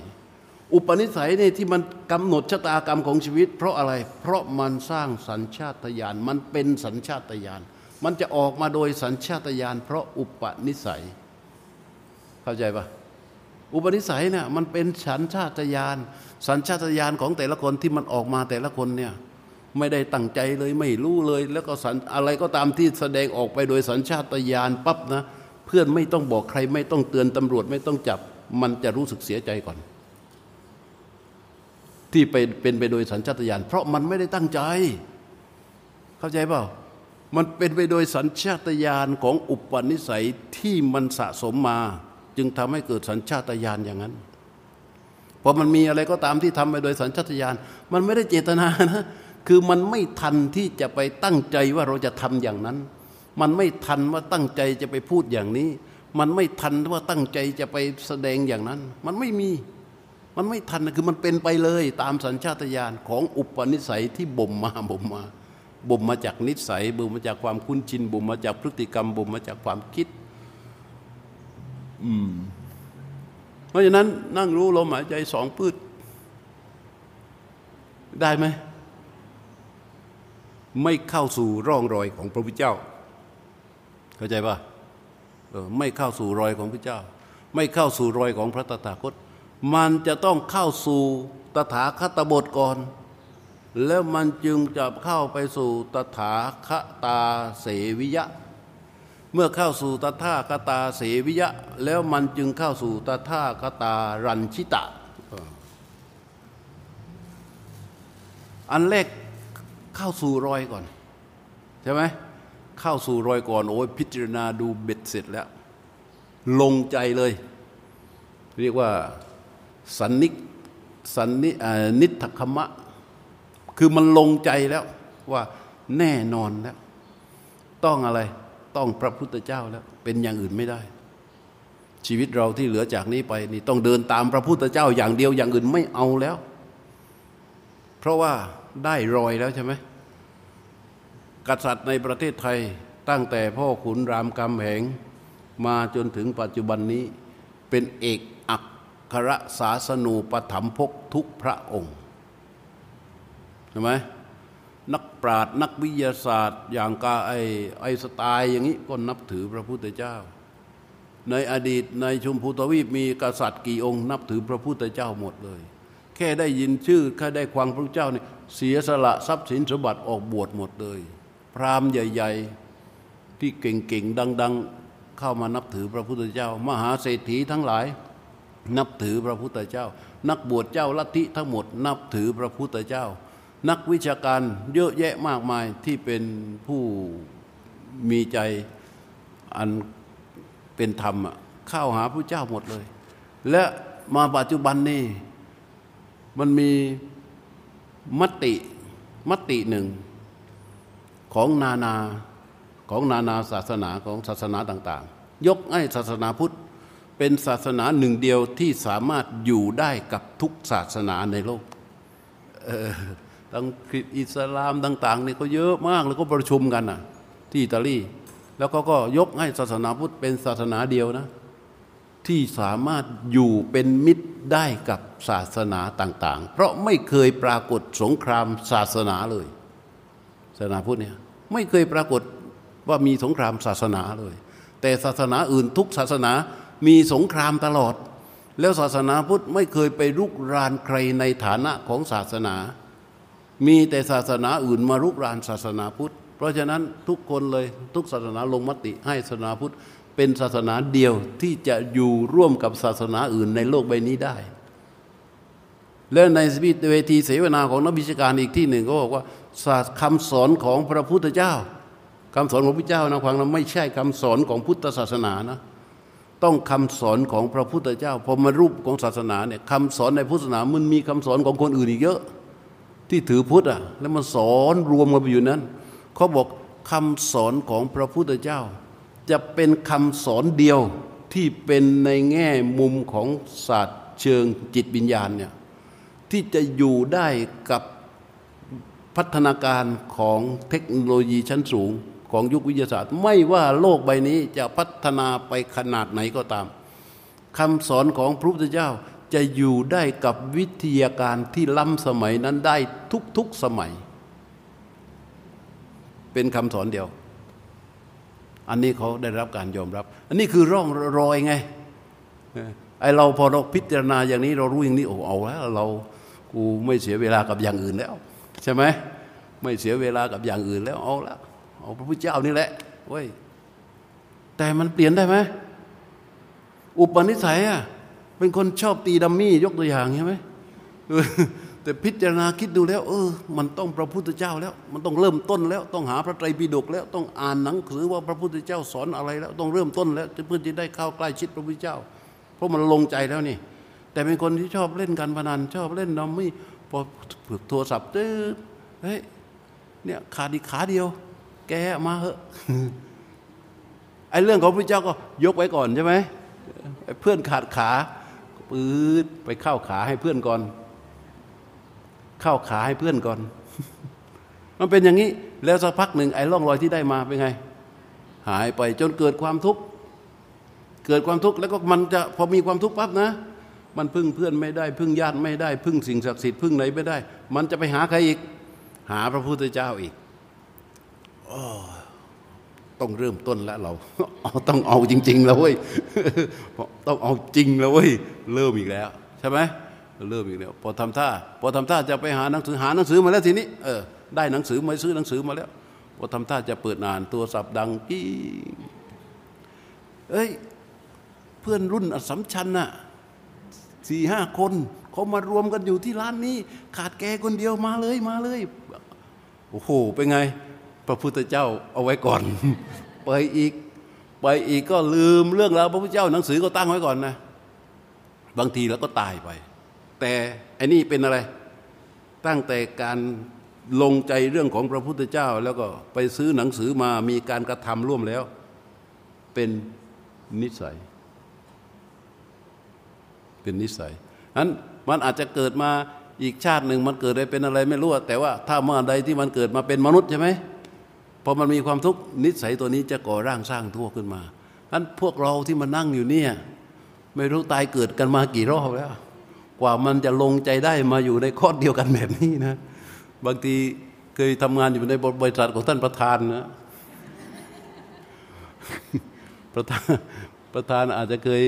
อุปนิสัยเนี่ยที่มันกำหนดชะตากรรมของชีวิต เพราะอะไร เพราะมันสร้างสัญชาตญาณมันเป็นสัญชาตญาณมันจะออกมาโดยสัญชาตญาณเพราะอุปนิสัย เข้าใจปะอุปนิสัยเนี่ยมันเป็นสัญชาตญาณสัญชาตญาณของแต่ละคนที่มันออกมาแต่ละคนเนี่ย ไม่ได้ตั้งใจเลยไม่รู้เลย แล้วก็สันอะไรก็ตามที่แสดงออกไปโดยสัญชาตญาณปั๊บนะ เพื่อนไม่ต้องบอกใคร ไม่ต้องเตือนตำรวจไม่ต้องจับ มันจะรู้สึกเสียใจก่อน ที่ไปเป็นไปโดยสัญชาตญาณเพราะมันไม่ได้ตั้งใจ เข้าใจเปล่ามันเป็นไปโดยสัญชาตญาณของอุปนิสัยที่มันสะสมมา จึงทำให้เกิดสัญชาตญาณอย่างนั้นพอมันมีอะไรก็ตามที่ทำไปโดยสัญชาตญาณมันไม่ได้เจตนานะ คือมันไม่ทันที่จะไปตั้งใจว่าเราจะทำอย่างนั้น มันไม่ทันว่าตั้งใจจะไปพูดอย่างนี้ มันไม่ทันว่าตั้งใจจะไปแสดงอย่างนั้น มันไม่มี มันไม่ทันคือมันเป็นไปเลยตามสัญชาตญาณของอุปนิสัยที่บ่มมาบ่มมาบ่มมาจากนิสัยบ่มมาจากความคุ้นชินบ่มมาจากพฤติกรรมบ่มมาจากความคิด อืม เพราะฉะนั้นนั่งรู้ลมหายใจสองพืชได้ไหม ไม่เข้าสู่ร่องรอยของพระพุทธเจ้า เข้าใจปะไม่เข้าสู่รอยของพระเจ้า ไม่เข้าสู่รอยของพระตถาคต มันจะต้องเข้าสู่ตถาคตบทก่อน แล้วมันจึงจะเข้าไปสู่ตถาคตาเสวิยะ เมื่อเข้าสู่ตถาคตาเสวิยะ แล้วมันจึงเข้าสู่ตถาคตารันชิตะ อันแรก เข้าสู่รอยก่อน ใช่ไหมเข้าสู่รอยก่อนโอ้ยพิจารณาดูเบ็ดเสร็จแล้ว ลงใจเลย เรียกว่าสันนิสันนินิทคมะ คือมันลงใจแล้วว่าแน่นอนแล้ว ต้องอะไรต้องพระพุทธเจ้าแล้ว เป็นอย่างอื่นไม่ได้ ชีวิตเราที่เหลือจากนี้ไปนี่ต้องเดินตามพระพุทธเจ้าอย่างเดียวอย่างอื่นไม่เอาแล้ว เพราะว่า ได้รอยแล้วใช่ไหมกษัตริย์ในประเทศไทยตั้งแต่พ่อขุนรามคำแหง มาจนถึงปัจจุบันนี้เป็นเอกอัครศาสนูปถัมภกทุกพระองค์ใช่ไหมนักปราชญ์นักวิทยาศาสตร์ อย่างกาไอไอสไตล์อย่างนี้ก็นับถือพระพุทธเจ้า ในอดีตในชมพูทวีปมีกษัตริย์กี่องค์ นับถือพระพุทธเจ้าหมดเลย แค่ได้ยินชื่อแค่ได้ความพระเจ้าเนี่ย เสียสละทรัพย์สินสมบัติออกบวชหมดเลย พราหมณ์ใหญ่ ๆ ที่เก่งๆ ดัง ๆ เข้ามานับถือพระพุทธเจ้า มหาเศรษฐีทั้งหลาย นับถือพระพุทธเจ้า นักบวชเจ้าลัทธิทั้งหมด นับถือพระพุทธเจ้า นักวิชาการเยอะแยะมากมายที่เป็นผู้มีใจอันเป็นธรรมอะเข้าหาพระเจ้าหมดเลย และมาปัจจุบันนี้มันมี มติมติหนึ่งของนานาของนานาศาสนาของศาสนาต่าง ๆ ยกให้ศาสนาพุทธเป็นศาสนาหนึ่งเดียวที่สามารถอยู่ได้กับทุกศาสนาในโลกทั้งคริสต์อิสลามต่างๆนี่ก็เยอะมากแล้วก็ประชุมกันน่ะที่อิตาลี แล้วก็ก็ยกให้ศาสนาพุทธเป็นศาสนาเดียวนะ ที่สามารถอยู่เป็นมิตรได้กับศาสนาต่าง ๆ เพราะไม่เคยปรากฏสงครามศาสนาเลย ศาสนาพุทธเนี่ยไม่เคยปรากฏว่ามีสงครามศาสนาเลย แต่ศาสนาอื่นทุกศาสนามีสงครามตลอด แล้วศาสนาพุทธไม่เคยไปรุกรานใครในฐานะของศาสนา มีแต่ศาสนาอื่นมารุกรานศาสนาพุทธ เพราะฉะนั้นทุกคนเลยทุกศาสนาลงมติให้ศาสนาพุทธ เป็นศาสนาเดียวที่จะอยู่ร่วมกับศาสนาอื่นในโลกใบนี้ได้ และในเวทีเสวนาของนักวิชาการอีกที่หนึ่งก็บอกว่าศาสคำสอนของพระพุทธเจ้าคำสอนของพระเจ้านะฟังนะไม่ใช่คำสอนของพุทธศาสนานะต้องคำสอนของพระพุทธเจ้าพอมารูปของศาสนาเนี่ยคำสอนในพุทธศาสนามันมีคำสอนของคนอื่นอีกเยอะ ที่ถือพุทธอะแล้วมันสอนรวมกันไปอยู่นั้นเขาบอกคำสอนของพระพุทธเจ้า จะเป็นคำสอนเดียวที่เป็นในแง่มุมของศาสตร์เชิงจิตวิญญาณเนี่ยที่จะอยู่ได้กับพัฒนาการของเทคโนโลยีชั้นสูงของยุควิทยาศาสตร์ ไม่ว่าโลกใบนี้จะพัฒนาไปขนาดไหนก็ตามคำสอนของพระพุทธเจ้าจะอยู่ได้กับวิทยาการที่ล้ำสมัยนั้นได้ทุกๆสมัย เป็นคำสอนเดียว อันนี้เขาได้รับการยอมรับ อันนี้คือร่องรอยไงไอเราพอเราพิจารณาอย่างนี้เรารู้อย่างนี้โอ้เอาแล้วเรากูไม่เสียเวลากับอย่างอื่นแล้ว ใช่ไหมไม่เสียเวลากับอย่างอื่นแล้วเอาแล้วเอาพระพุทธเจ้านี่แหละเว้ยแต่มันเปลี่ยนได้ไหมอุปนิสัยอะเป็นคนชอบตีดัมมี่ยกตัวอย่างใช่ไหม แต่พิจารณาคิดดูแล้ว เออ มันต้องพระพุทธเจ้าแล้ว มันต้องเริ่มต้นแล้ว ต้องหาพระไตรปิฎกแล้วต้องอ่านหนังสือว่าพระพุทธเจ้าสอนอะไรแล้ว ต้องเริ่มต้นแล้วเพื่อจะได้เข้าใกล้ชิดพระพุทธเจ้า เพราะมันลงใจแล้วนี่ แต่เป็นคนที่ชอบเล่นการพนันชอบเล่นดัมมี่พอเผือกโทรศัพท์เต้เฮ้ยเนี่ยขาดีขาเดียว แกมาเหอะไอ้เรื่องของพระเจ้าก็ยกไว้ก่อนใช่ไหมเพื่อนขาดขาปื๊ดไปเข้าขาให้เพื่อนก่อน เข้าขาให้เพื่อนก่อน มันเป็นอย่างนี้ แล้วสักพักหนึ่งไอ้ร่องรอยที่ได้มาเป็นไง หายไปจนเกิดความทุกข์เกิดความทุกข์แล้วก็มันจะพอมีความทุกข์ปั๊บนะ มันพึ่งเพื่อนไม่ได้ พึ่งญาติไม่ได้ พึ่งสิ่งศักดิ์สิทธิ์พึ่งไหนไม่ได้ มันจะไปหาใครอีก หาพระพุทธเจ้าอีกต้องเริ่มต้นแล้วเราต้องเอาจริง ๆ แล้วเว้ยต้องเอาจริงแล้วเว้ยเริ่มอีกแล้ว ใช่ไหม เริ่มอีกแล้วพอทำท่าพอทำท่าจะไปหาหนังสือหาหนังสือมาแล้วทีนี้เออได้หนังสือมาซื้อหนังสือมาแล้วพอทำท่าจะเปิดอ่านตัวสับดังกี้เอ้ยเพื่อนรุ่นอสมชัญน่ะสี่ห้าคนเขามารวมกันอยู่ที่ร้านนี้ ขาดแกคนเดียวมาเลยมาเลยโอ้โหเป็นไง พระพุทธเจ้าเอาไว้ก่อน ไปอีก ไปอีกก็ลืมเรื่องราวพระพุทธเจ้าหนังสือก็ตั้งไว้ก่อนนะ บางทีแล้วก็ตายไป แต่อันนี้เป็นอะไร ตั้งแต่การลงใจเรื่องของพระพุทธเจ้า แล้วก็ไปซื้อหนังสือมามีการกระทำร่วมแล้ว เป็นนิสัย เป็นนิสัยนั้นมันอาจจะเกิดมาอีกชาติหนึ่งมันเกิดได้เป็นอะไรไม่รู้แต่ว่าถ้าเมื่อใดที่มันเกิดมาเป็นมนุษย์ใช่ไหมพอมันมีความทุกข์นิสัยตัวนี้จะก่อร่างสร้างทั่วขึ้นมานั้นพวกเราที่มานั่งอยู่เนี่ย ไม่รู้ตายเกิดกันมากี่รอบแล้ว กว่ามันจะลงใจได้มาอยู่ในข้อเดียวกันแบบนี้นะ บางทีเคยทำงานอยู่ในบริษัทของท่านประธานนะประธานประธานอาจจะเคย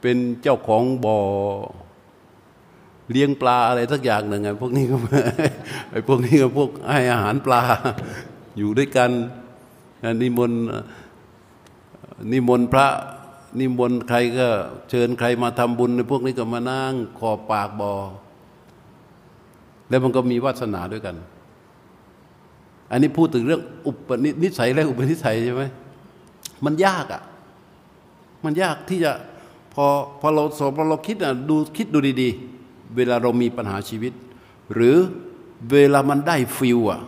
เป็นเจ้าของบ่อเลี้ยงปลาอะไรสักอย่างหนึ่งไงพวกนี้ก็ไอ้พวกนี้ก็พวกให้อาหารปลาอยู่ด้วยกันนิมนต์นิมนต์พระ นิมนต์ใครก็เชิญใครมาทำบุญในพวกนี้ก็มานั่งขอบปากบอ แล้วมันก็มีวาสนาด้วยกัน อันนี้พูดถึงเรื่องอุปนิสัยและอุปนิสัยใช่ไหมมันยากอะ่ะ มันยากที่จะพอพอเราสอบพอเราคิดอะดูคิดดูดีๆ เวลาเรามีปัญหาชีวิต หรือเวลามันได้ฟิลอะ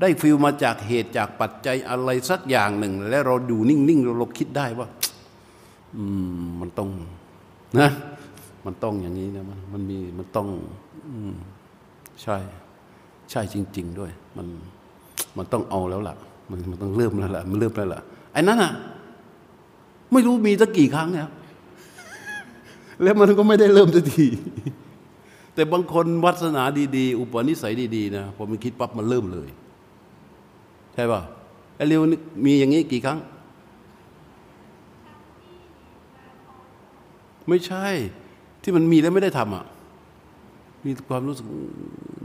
ได้ฟิลมาจากเหตุจากปัจจัยอะไรสักอย่างหนึ่ง แล้วเราดูนิ่งๆเราคิดได้ว่า อืม มันต้อง นะ มันต้องอย่างนี้นะมันมันมีมันต้อง อืม ใช่ ใช่จริง ๆ ด้วย มันมันต้องเอาแล้วล่ะ มันมันต้องเริ่มแล้วล่ะ มันเริ่มแล้วล่ะไอ้นั้นอะ ไม่รู้มีสักกี่ครั้งเนี่ยแล้วมันก็ไม่ได้เริ่มสักทีแต่บางคนวัฒนาดีๆ อุปนิสัยดีๆนะพอมันคิดปั๊บมันเริ่มเลย ใช่ป่ะไอ้เร็วมีอย่างนี้กี่ครั้ง ไม่ใช่ที่มันมีแล้วไม่ได้ทำอะ มีความรู้สึก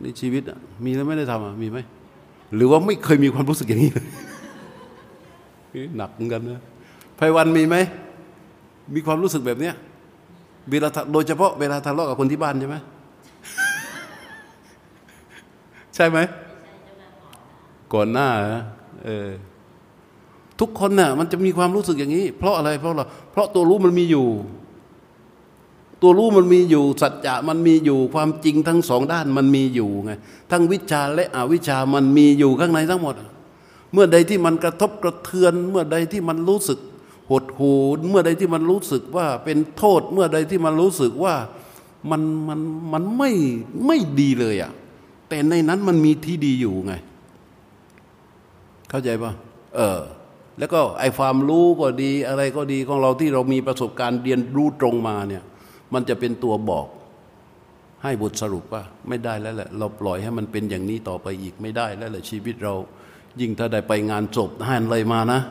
ในชีวิตอะมีแล้วไม่ได้ทำอะมีไหมหรือว่าไม่เคยมีความรู้สึกอย่างนี้เลยหนักเหมือนกันนะไพวันมีไหมมีความรู้สึกแบบเนี้ยเวลาโดยเฉพาะเวลาทะเลาะกับคนที่บ้านใช่ไหมใช่ไหมก่อนหน้าเออทุกคนน่ะมันจะมีความรู้สึกอย่างนี้ เพราะอะไรเพราะเราเพราะตัวรู้มันมีอยู่ ตัวรู้มันมีอยู่ สัจจะมันมีอยู่ความจริงทั้งสองด้านมันมีอยู่ไงทั้งวิชาและอวิชามันมีอยู่ข้างในทั้งหมด เมื่อใดที่มันกระทบกระเทือน เมื่อใดที่มันรู้สึกหดหูเมื่อใดที่มันรู้สึกว่าเป็นโทษ เมื่อใดที่มันรู้สึกว่ามันมันมันไม่ไม่ดีเลยอะ่ะแต่ในนั้นมันมีที่ดีอยู่ไง เข้าใจปะเออ แล้วก็ไอ้ความรู้ก็ดีอะไรก็ดีของเราที่เรามีประสบการณ์เรียนรู้ตรงมาเนี่ย มันจะเป็นตัวบอก ให้บทสรุปว่าไม่ได้แล้วแหละ เราปล่อยให้มันเป็นอย่างนี้ต่อไปอีกไม่ได้แล้วแหละชีวิตเรา ยิ่งถ้าได้ไปงานศพให้อะไรมานะ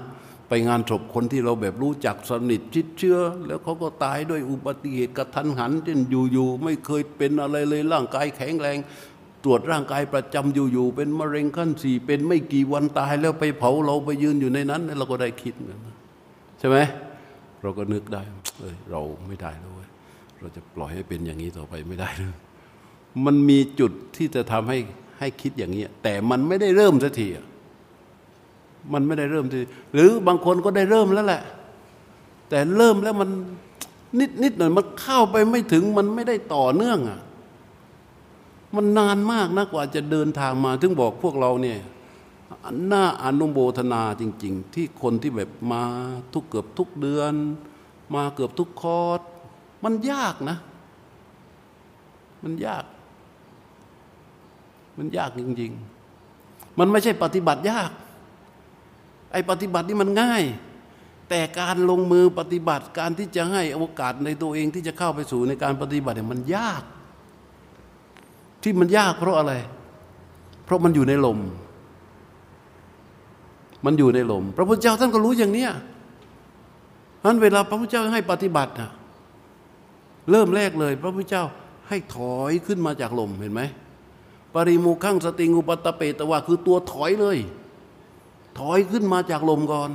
ไปงานศพคนที่เราแบบรู้จักสนิทชิดเชื่อแล้วเขาก็ตายด้วยอุบัติเหตุกระทันหันเช่นอยู่ๆไม่เคยเป็นอะไรเลยร่างกายแข็งแรงตรวจร่างกายประจำอยู่ๆเป็นมะเร็งขั้นสี่เป็นไม่กี่วันตายแล้วไปเผาเราไปยืนอยู่ในนั้น เราก็ได้คิดใช่ไหมเราก็นึกได้เอยเราไม่ได้แล้ว เราจะปล่อยให้เป็นอย่างนี้ต่อไปไม่ได้เลยมันมีจุดที่จะทำให้ให้คิดอย่างนี้ แต่มันไม่ได้เริ่มสักทีมันไม่ได้เริ่มทีหรือบางคนก็ได้เริ่มแล้วแหละ แต่เริ่มแล้วมันนิดนิดหน่อยมันเข้าไปไม่ถึงมันไม่ได้ต่อเนื่องอะมันนานมากนะกว่าจะเดินทางมาถึงบอกพวกเราเนี่ยหน่าอนุโมทนาจริง ๆ ที่คนที่แบบมาทุกเกือบทุกเดือน มาเกือบทุกคอร์ส มันยากนะ มันยาก มันยากจริง ๆ มันไม่ใช่ปฏิบัติยาก ไอ้ปฏิบัตินี่มันง่าย แต่การลงมือปฏิบัติการที่จะให้โอกาสในตัวเองที่จะเข้าไปสู่ในการปฏิบัติเนี่ยมันยาก ที่มันยากเพราะอะไร เพราะมันอยู่ในลม มันอยู่ในลม พระพุทธเจ้าท่านก็รู้อย่างเนี้ยนั้นเวลาพระพุทธเจ้าให้ปฏิบัติอะ เริ่มแรกเลย พระพุทธเจ้าให้ถอยขึ้นมาจากลมเห็นไหมปริมูขังสติงูปตะเปตวาคือตัวถอยเลย ถอยขึ้นมาจากลมก่อน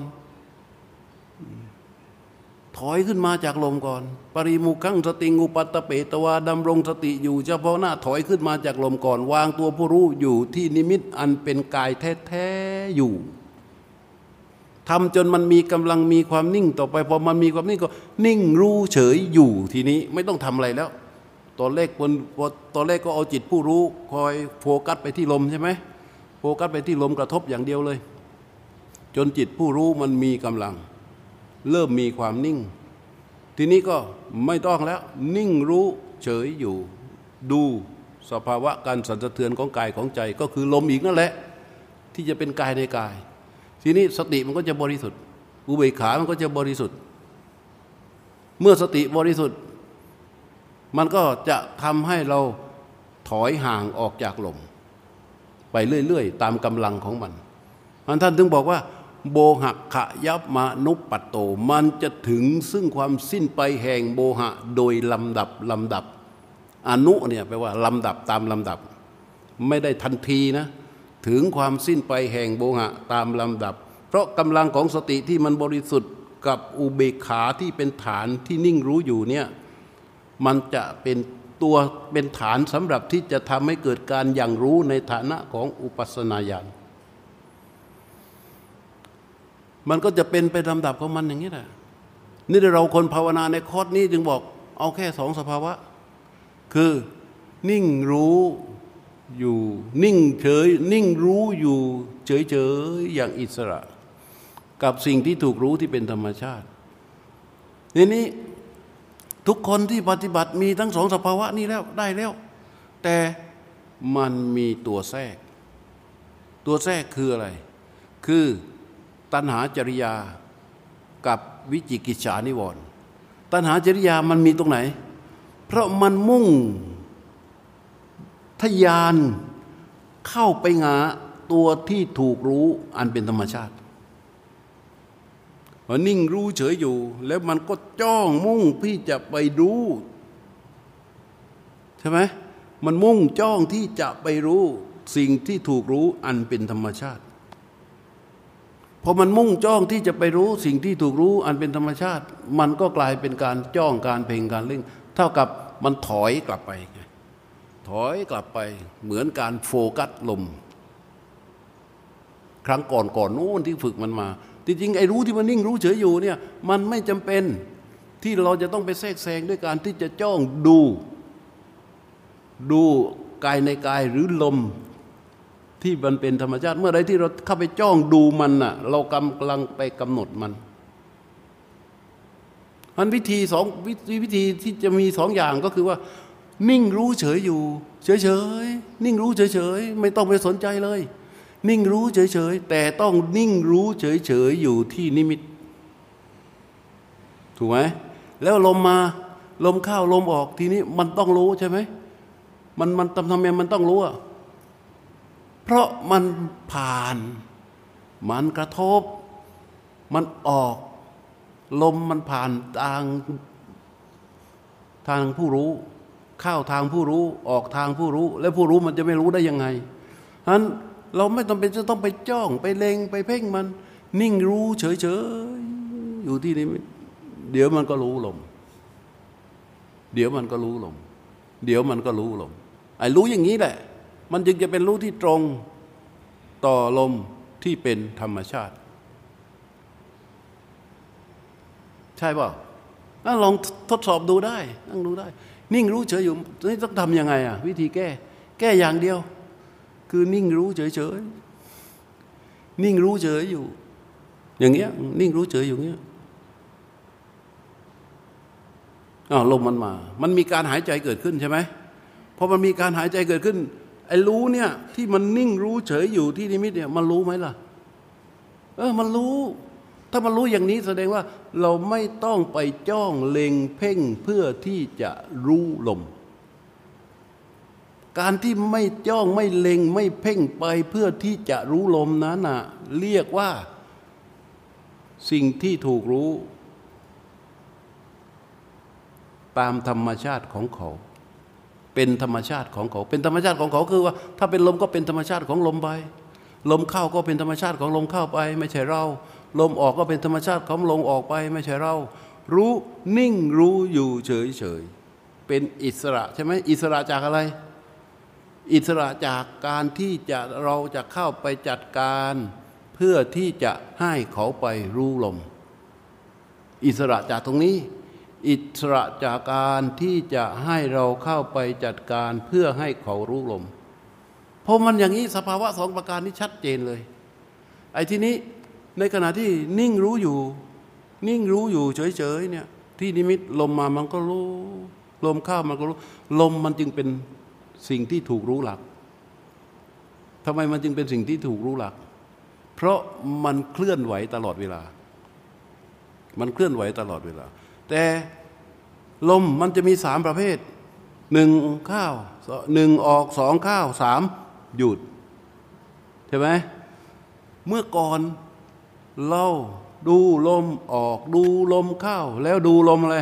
ถอยขึ้นมาจากลมก่อน ปริมุขังสติงูปัตตเปตวาดำรงสติอยู่เฉพาะหน้าถอยขึ้นมาจากลมก่อน วางตัวผู้รู้อยู่ที่นิมิตอันเป็นกายแท้ๆอยู่ ทำจนมันมีกำลังมีความนิ่งต่อไปพอมันมีความนิ่งก็ นิ่งรู้เฉยอยู่ทีนี้ไม่ต้องทำอะไรแล้ว ตอนแรกนตอนแรกก็เอาจิตผู้รู้ คอยโฟกัสไปที่ลมใช่ไหมโฟกัสไปที่ลมกระทบอย่างเดียวเลย จนจิตผู้รู้มันมีกำลัง เริ่มมีความนิ่ง ทีนี้ก็ไม่ต้องแล้ว นิ่งรู้เฉยอยู่ ดูสภาวะการสั่นสะเทือนของกายของใจ ก็คือลมอีกนั่นแหละ ที่จะเป็นกายในกาย ทีนี้สติมันก็จะบริสุทธิ์ อุเบกขามันก็จะบริสุทธิ์ เมื่อสติบริสุทธิ์ มันก็จะทำให้เราถอยห่างออกจากลม ไปเรื่อยๆ ตามกำลังของมันมันท่านถึงบอกว่า โบหะขยับมานุปปัตโต มันจะถึงซึ่งความสิ้นไปแห่งโบหะ โดยลำดับลำดับ อนุเนี่ยแปลว่าลำดับตามลำดับ ไม่ได้ทันทีนะ ถึงความสิ้นไปแห่งโบหะตามลำดับ เพราะกำลังของสติที่มันบริสุทธิ์กับอุเบกขาที่เป็นฐานที่นิ่งรู้อยู่เนี่ยมันจะเป็นตัวเป็นฐานสำหรับที่จะทำให้เกิดการอย่างรู้ในฐานะของอุปัสนาญาณมันก็จะเป็นไปลำดับของมันอย่างนี้แหละนี่เราคนภาวนาในคอร์สนี้จึงบอกเอาแค่สองสภาวะ คือนิ่งรู้ อยู่นิ่งเฉยนิ่งรู้อยู่เฉยเฉยอย่างอิสระ กับสิ่งที่ถูกรู้ที่เป็นธรรมชาติทีนี้ทุกคนที่ปฏิบัติมีทั้งสองสภาวะนี้แล้วได้แล้ว แต่มันมีตัวแทรก ตัวแทรกคืออะไร คือตัณหาจริยากับวิจิกิจฉานิวรณ์ตัณหาจริยามันมีตรงไหน เพราะมันมุ่ง ทยานเข้าไปงาตัวที่ถูกรู้อันเป็นธรรมชาติมันนิ่งรู้เฉยอยู่ แล้วมันก็จ้องมุ่งที่จะไปรู้ใช่ไหมมันมุ่งจ้องที่จะไปรู้สิ่งที่ถูกรู้อันเป็นธรรมชาติพอมันมุ่งจ้องที่จะไปรู้สิ่งที่ถูกรู้อันเป็นธรรมชาติ มันก็กลายเป็นการจ้องการเพ่งการเล่ง เท่ากับมันถอยกลับไป ถอยกลับไปเหมือนการโฟกัสลม ครั้งก่อนก่อนนู้นที่ฝึกมันมาจริงๆไอ้รู้ที่มันนิ่งรู้เฉยอยู่เนี่ยมันไม่จำเป็นที่เราจะต้องไปแทรกแซงด้วยการที่จะจ้องดู ดูกายในกายหรือลมที่มันเป็นธรรมชาติ เมื่อไรที่เราเข้าไปจ้องดูมันน่ะเรากำลังไปกำหนดมันมันวิธีสองวิธีที่จะมีสองอย่างก็คือว่า นิ่งรู้เฉยอยู่ เฉยเฉยนิ่งรู้เฉยเฉยไม่ต้องไปสนใจเลย นิ่งรู้เฉยๆแต่ต้องนิ่งรู้เฉยๆอยู่ที่นิมิต ถูกไหมแล้วลมมาลมเข้าลมออกทีนี้มันต้องรู้ใช่ไหมมันมันทำทำไมมันต้องรู้อะเพราะมันผ่าน มันกระทบ มันออก ลมมันผ่านทางทางผู้รู้ เข้าทางผู้รู้ออกทางผู้รู้ แล้วผู้รู้มันจะไม่รู้ได้ยังไงฉะนั้นเราไม่ต้องเป็นจะต้องไปจ้องไปเลงไปเพ่งมัน นิ่งรู้เฉยๆอยู่ที่นี่เดี๋ยวมันก็รู้ลม เดี๋ยวมันก็รู้ลม เดี๋ยวมันก็รู้ลมไอ้รู้อย่างนี้แหละ มันจึงจะเป็นรู้ที่ตรงต่อลมที่เป็นธรรมชาติ ใช่ป่ะนั่งลองทดสอบดูได้นั่งดูได้ นิ่งรู้เฉยอยู่นี่ต้องทำยังไงอะวิธีแก้ แก้อย่างเดียว คือนิ่งรู้เฉยๆนิ่งรู้เฉยอยู่ อย่างเงี้ย นิ่งรู้เฉยอยู่เงี้ยอ้าวลมมันมา มันมีการหายใจเกิดขึ้นใช่ไหมพอมันมีการหายใจเกิดขึ้นไอ้รู้เนี่ยที่มันนิ่งรู้เฉยอยู่ที่นิมิตเนี่ยมันรู้ไหมล่ะ เออ มันรู้ ถ้ามันรู้อย่างนี้แสดงว่าเราไม่ต้องไปจ้องเล็งเพ่งเพื่อที่จะรู้ลม การที่ไม่จ้องไม่เล็งไม่เพ่งไปเพื่อที่จะรู้ลมนั้นน่ะเรียกว่าสิ่งที่ถูกรู้ ตามธรรมชาติของเขา เป็นธรรมชาติของเขา เป็นธรรมชาติของเขาคือว่า ถ้าเป็นลมก็เป็นธรรมชาติของลมไปลมเข้าก็เป็นธรรมชาติของลมเข้าไป ไม่ใช่เรา ลมออกก็เป็นธรรมชาติของลมออกไปไม่ใช่เรา รู้นิ่งรู้อยู่เฉยเฉยเป็นอิสระใช่ไหมอิสระจากอะไร อิสระจากการที่จะเราจะเข้าไปจัดการ เพื่อที่จะให้เขาไปรู้ลม อิสระจากตรงนี้ อิสระจากการที่จะให้เราเข้าไปจัดการเพื่อให้เขารู้ลมเพราะมันอย่างนี้สภาวะสองประการนี้ชัดเจนเลย ไอ้ทีนี้ ในขณะที่นิ่งรู้อยู่ นิ่งรู้อยู่เฉยๆเนี่ยที่นิมิตลมมามันก็รู้ ลมเข้ามันก็รู้ ลมมันจึงเป็นสิ่งที่ถูกรู้หลักทำไมมันจึงเป็นสิ่งที่ถูกรู้หลัก เพราะมันเคลื่อนไหวตลอดเวลา มันเคลื่อนไหวตลอดเวลา แต่ลมมันจะมีสามประเภทหนึ่งข้าวหนึ่งออกสองข้าวสามหยุดใช่ไหมเมื่อก่อน เราดูลมออกดูลมเข้า แล้วดูลมอะไร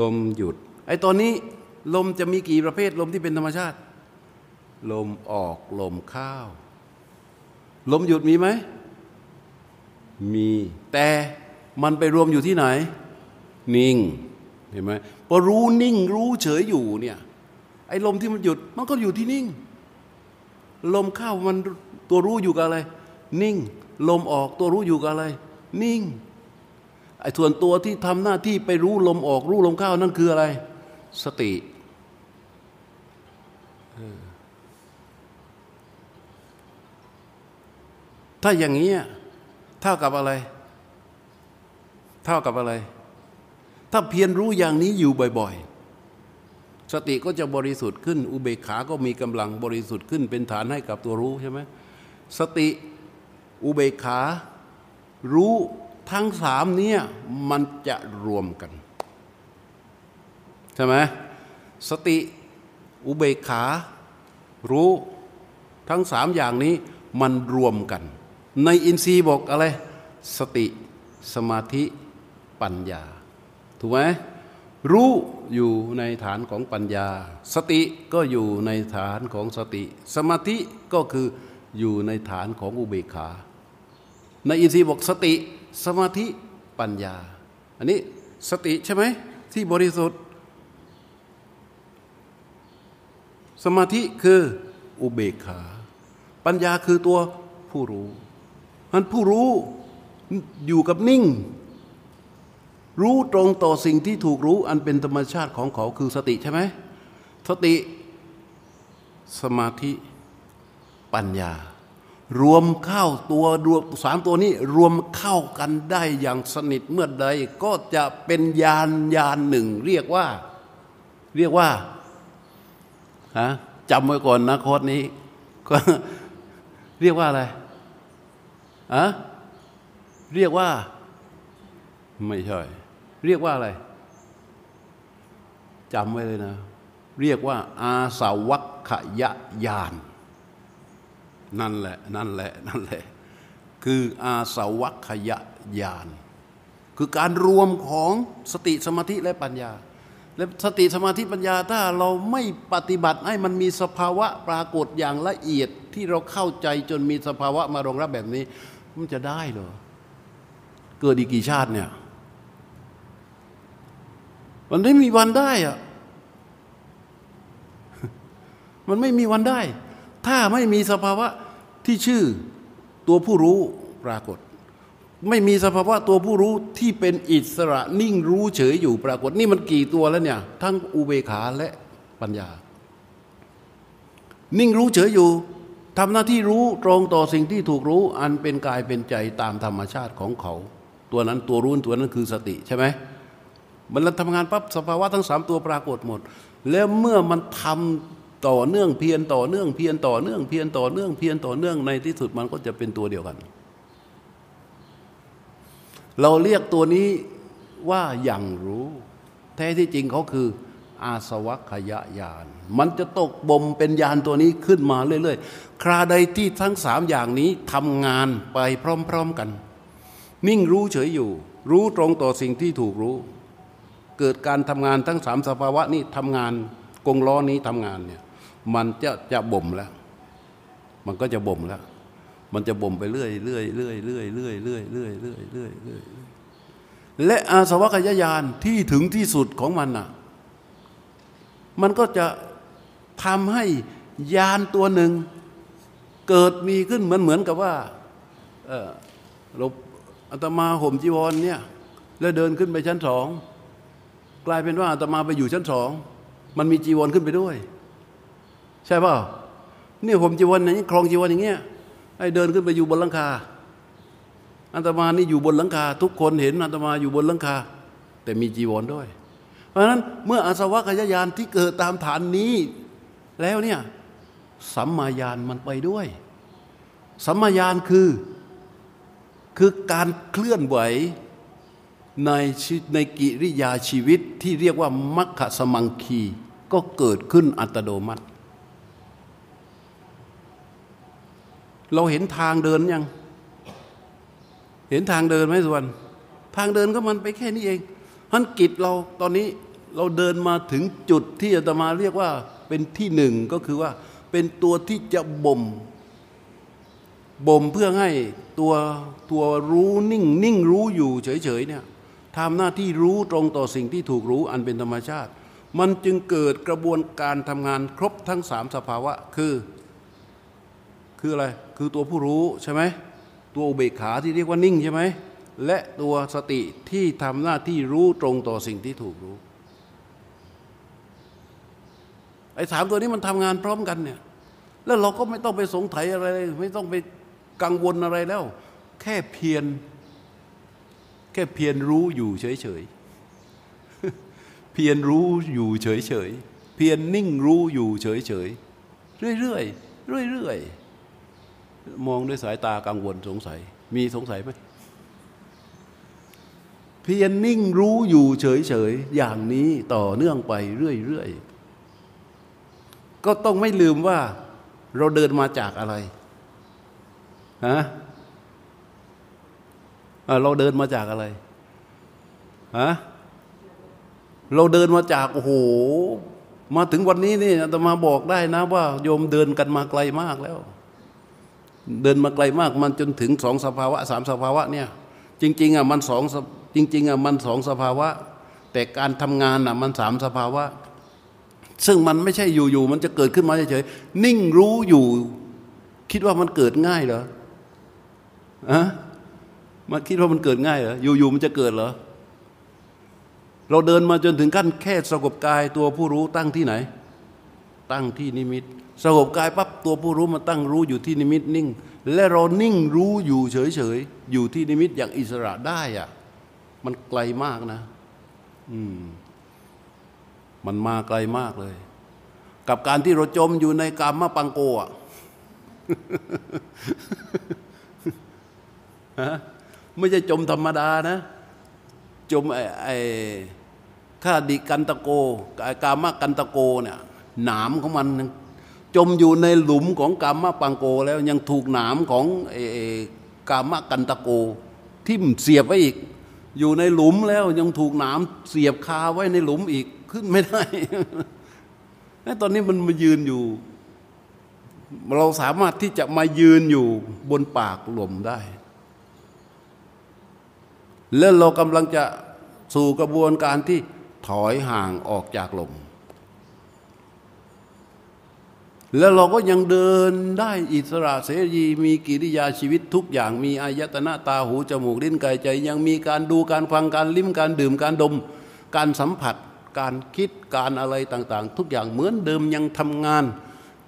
ลมหยุด ไอ้ตอนนี้ลมจะมีกี่ประเภทลมที่เป็นธรรมชาติ ลมออกลมเข้าลมหยุดมีไหม มีแต่มันไปรวมอยู่ที่ไหน นิ่งเห็นไหมพอรู้นิ่งรู้เฉยอยู่เนี่ยไอ้ลมที่มันหยุดมันก็อยู่ที่นิ่ง ลมเข้ามันตัวรู้อยู่กับอะไร นิ่ง ลมออกตัวรู้อยู่กับอะไร นิ่งไอ้ส่วนตัวที่ทำหน้าที่ไปรู้ลมออกรู้ลมเข้านั่นคืออะไร สติถ้าอย่างนี้เท่ากับอะไร เท่ากับอะไร ถ้าเพียรรู้อย่างนี้อยู่บ่อย ๆ สติก็จะบริสุทธิ์ขึ้น อุเบกขาก็มีกำลังบริสุทธิ์ขึ้นเป็นฐานให้กับตัวรู้ใช่ไหมสติ อุเบกขา รู้ทั้งสามนี้มันจะรวมกันใช่ไหมสติอุเบกขา รู้ทั้งสามอย่างนี้มันรวมกัน ในอินทรีย์บอกอะไร สติสมาธิปัญญา ถูกไหมรู้อยู่ในฐานของปัญญา สติก็อยู่ในฐานของสติ สมาธิก็คืออยู่ในฐานของอุเบกขา ในอินทรีย์บอกสติสมาธิปัญญา อันนี้สติใช่ไหมที่บริสุทธิ์ สมาธิคืออุเบกขา ปัญญาคือตัวผู้รู้มันผู้รู้อยู่กับนิ่ง รู้ตรงต่อสิ่งที่ถูกรู้อันเป็นธรรมชาติของเขาคือสติใช่ไหมสติสมาธิปัญญา รวมเข้าตัวรวมสามตัวนี้รวมเข้ากันได้อย่างสนิทเมื่อใด ก็จะเป็นยานยานหนึ่ง เรียกว่า เรียกว่าฮะจำไว้ก่อนนะโค้ดนี้ก็เรียกว่าอะไรอะเรียกว่า ไม่ใช่ เรียกว่าอะไรจำไว้เลยนะ เรียกว่า อาสาวัคขยยาน นั่นแหละนั่นแหละนั่นแหละ คืออาสาวัคขยยานคือการรวมของสติสมาธิและปัญญา และสติสมาธิปัญญาถ้าเราไม่ปฏิบัติให้มันมีสภาวะปรากฏอย่างละเอียดที่เราเข้าใจจนมีสภาวะมารองรับแบบนี้ มันจะได้เหรอเกิดอีกกี่ชาติเนี่ยมันไม่มีวันได้อะมันไม่มีวันได้ ถ้าไม่มีสภาวะที่ชื่อตัวผู้รู้ปรากฏ ไม่มีสภาวะตัวผู้รู้ที่เป็นอิสระนิ่งรู้เฉยอยู่ปรากฏ นี่มันกี่ตัวแล้วเนี่ย ทั้งอุเบกขาและปัญญา นิ่งรู้เฉยอยู่ทำหน้าที่รู้ตรงต่อสิ่งที่ถูกรู้ อันเป็นกายเป็นใจตามธรรมชาติของเขา ตัวนั้นตัวรู้ตัวนั้นคือสติใช่ไหมมันทำงานปั๊บสภาวะทั้งสามตัวปรากฏหมด แล้วเมื่อมันทำ ต่อเนื่องเพียรต่อเนื่องเพียรต่อเนื่องเพียรต่อเนื่องเพียรต่อเนื่องในที่สุดมันก็จะเป็นตัวเดียวกัน เราเรียกตัวนี้ว่าอย่างรู้ แท้ที่จริงเขาคือ อาสวัคยายานมันจะตกบ่มเป็นยานตัวนี้ขึ้นมาเรื่อยๆ คราใดที่ทั้งสามอย่างนี้ทำงานไปพร้อมๆกัน นิ่งรู้เฉยอยู่ รู้ตรงต่อสิ่งที่ถูกรู้ เกิดการทำงานทั้งสามสภาวะนี้ทำงานกงล้อนี้ทำงานเนี่ย มันจะจะบ่มแล้ว มันก็จะบ่มแล้ว มันจะบ่มไปเรื่อยเรื่อยเรื่อยเรื่อยเรื่อยเรื่อยเรื่อยเรื่อยเรื่อยเรื่อยและอาสวัคยายานที่ถึงที่สุดของมันอะ มันก็จะทำให้ยานตัวหนึ่ง เกิดมีขึ้นเหมือนเหมือนกับว่าเออเราอาตมาห่มจีวรเนี่ยแล้วเดินขึ้นไปชั้นสองกลายเป็นว่าอาตมาไปอยู่ชั้นสองมันมีจีวรขึ้นไปด้วย ใช่ป่านี่ห่มจีวรอย่างนี้ครองจีวรอย่างเงี้ยให้เดินขึ้นไปอยู่บนหลังคาอาตมานี่อยู่บนหลังคา ทุกคนเห็นอาตมาอยู่บนหลังคา แต่มีจีวรด้วย เพราะฉะนั้นเมื่ออาสวะขยายานที่เกิดตามฐานนี้ แล้วเนี่ยสัมมาญาณมันไปด้วย สัมมาญาณคือคือการเคลื่อนไหวในในกิริยาชีวิตที่เรียกว่ามัคคสมังคี ก็เกิดขึ้นอัตโนมัติ เราเห็นทางเดินยัง เห็นทางเดินไหมส่วน ทางเดินก็มันไปแค่นี้เองท่านกิจเราตอนนี้เราเดินมาถึงจุดที่อาตมาเรียกว่าเป็นที่หนึ่งก็คือว่าเป็นตัวที่จะบ่มบ่มเพื่อให้ตัวตัวรู้นิ่งนิ่งรู้อยู่เฉยๆเนี่ยทำหน้าที่รู้ตรงต่อสิ่งที่ถูกรู้อันเป็นธรรมชาติ มันจึงเกิดกระบวนการทำงานครบทั้งสามสภาวะคือ คืออะไร คือตัวผู้รู้ใช่ไหมตัวอุเบกขาที่เรียกว่านิ่งใช่ไหมและตัวสติที่ทำหน้าที่รู้ตรงต่อสิ่งที่ถูกรู้ไอ้สามตัวนี้มันทำงานพร้อมกันเนี่ย แล้วเราก็ไม่ต้องไปสงสัยอะไร ไม่ต้องไปกังวลอะไรแล้ว แค่เพียรแค่เพียรรู้อยู่เฉยๆ เพียรรู้อยู่เฉยๆ เพียรนิ่งรู้อยู่เฉยๆ เรื่อยๆ เรื่อยๆ มองด้วยสายตากังวลสงสัย มีสงสัยไหมเพียรนิ่งรู้อยู่เฉยๆ อย่างนี้ต่อเนื่องไปเรื่อยๆ ก็ต้องไม่ลืมว่าเราเดินมาจากอะไรฮะเราเดินมาจากอะไรฮะเราเดินมาจากโอ้โห มาถึงวันนี้นี่จะมาบอกได้นะว่าโยมเดินกันมาไกลมากแล้ว เดินมาไกลมากมันจนถึงสองสภาวะสามสภาวะเนี่ยจริงๆอะมันสองจริงๆอะมันสองสภาวะ แต่การทำงานอะมันสามสภาวะ ซึ่งมันไม่ใช่อยู่ๆมันจะเกิดขึ้นมาเฉยๆนิ่งรู้อยู่ คิดว่ามันเกิดง่ายเหรออะมาคิดว่ามันเกิดง่ายเหรออยู่ๆมันจะเกิดเหรอเราเดินมาจนถึงขั้นแค่สงบกายตัวผู้รู้ตั้งที่ไหน ตั้งที่นิมิต สงบกายปั๊บตัวผู้รู้มาตั้งรู้อยู่ที่นิมิตนิ่ง และเรานิ่งรู้อยู่เฉยๆอยู่ที่นิมิตอย่างอิสระได้อะมันไกลมากนะ อืม มันมาไกลมากเลย กับการที่เราจมอยู่ในกามปังโกะไม่ใช่จมธรรมดานะ จมไอ้ไอ้ข้าดิกันตะโกกามกันตะโกเนี่ยหนามของมัน จมอยู่ในหลุมของกามะปังโกแล้วยังถูกหนามของกามะกันตะโกทิ่มเสียบไว้อีก อยู่ในหลุมแล้วยังถูกหนามเสียบคาไว้ในหลุมอีกขึ้นไม่ได้ตอนนี้มันมายืนอยู่ เราสามารถที่จะมายืนอยู่บนปากหลุมได้ แล้วเรากำลังจะสู่กระบวนการที่ถอยห่างออกจากหลุม แล้วเราก็ยังเดินได้อิสระเสรีมีกิริยาชีวิตทุกอย่างมีอายตนะตาหูจมูกลิ้นกายใจ ยังมีการดูการฟังการลิ้มการดื่มการดม การสัมผัส การคิดการอะไรต่างๆ ทุกอย่างเหมือนเดิมยังทำงาน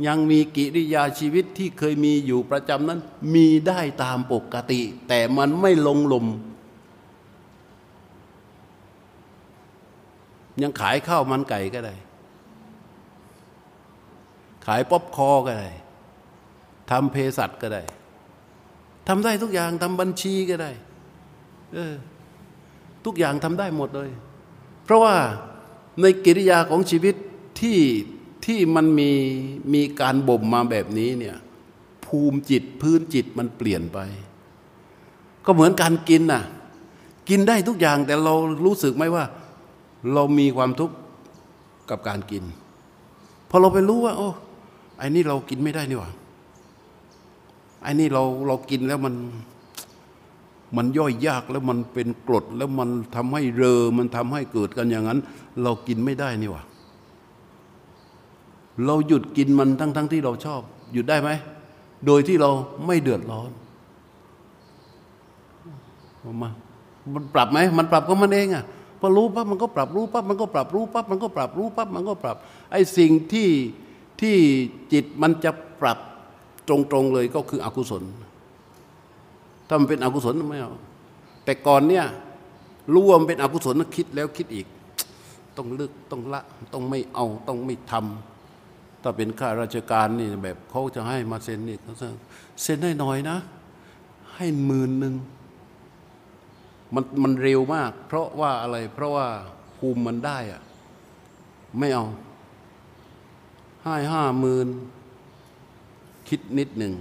ยังมีกิริยาชีวิตที่เคยมีอยู่ประจำนั้น มีได้ตามปกติ แต่มันไม่ลงลม ยังขายข้าวมันไก่ก็ได้ ขายป๊อปคอก็ได้ทำเภสัชก็ได้ทำได้ทุกอย่างทำบัญชีก็ได้เออทุกอย่างทำได้หมดเลย เพราะว่าในกิริยาของชีวิตที่ที่มันมีมีการบ่มมาแบบนี้เนี่ยภูมิจิตพื้นจิตมันเปลี่ยนไป ก็เหมือนการกินน่ะกินได้ทุกอย่างแต่เรารู้สึกไหมว่า เรามีความทุกข์กับการกินพอเราไปรู้ว่า โอ้ อ้นี่เรากินไม่ได้นี่หว่าไอ้นี่เราเรากินแล้วมันมันย่อยยากแล้วมันเป็นกรดแล้วมันทำให้เรอมันทำให้เกิดกันอย่างนั้น เรากินไม่ได้นี่หว่าเราหยุดกินมันทั้งทั้งที่เราชอบ หยุดได้ไหม โดยที่เราไม่เดือดร้อนมามันปรับไหมมันปรับก็มันเองอะ่ะพอรู้ปั๊บมันก็ปรับรู้ปั๊บมันก็ปรับรู้ปั๊บมันก็ปรับรู้ปั๊บมันก็ปรับไอ้สิ่งที่ ที่จิตมันจะปรับตรงๆเลยก็คืออกุศล ถ้ามันเป็นอกุศลไม่เอาแต่ก่อนเนี่ยรู้ว่ามันเป็นอกุศลคิดแล้วคิดอีก ต้องเลือกต้องละต้องไม่เอาต้องไม่ทำถ้าเป็นข้าราชการนี่แบบเขาจะให้มาเซ็นนี่เขาเซ็นให้หน่อยนะ ให้หมื่นหนึ่งมันมันเร็วมาก เพราะว่าอะไรเพราะว่าภูมิมันได้อะไม่เอา ให้ห้าหมื่นคิดนิดหนึ่ง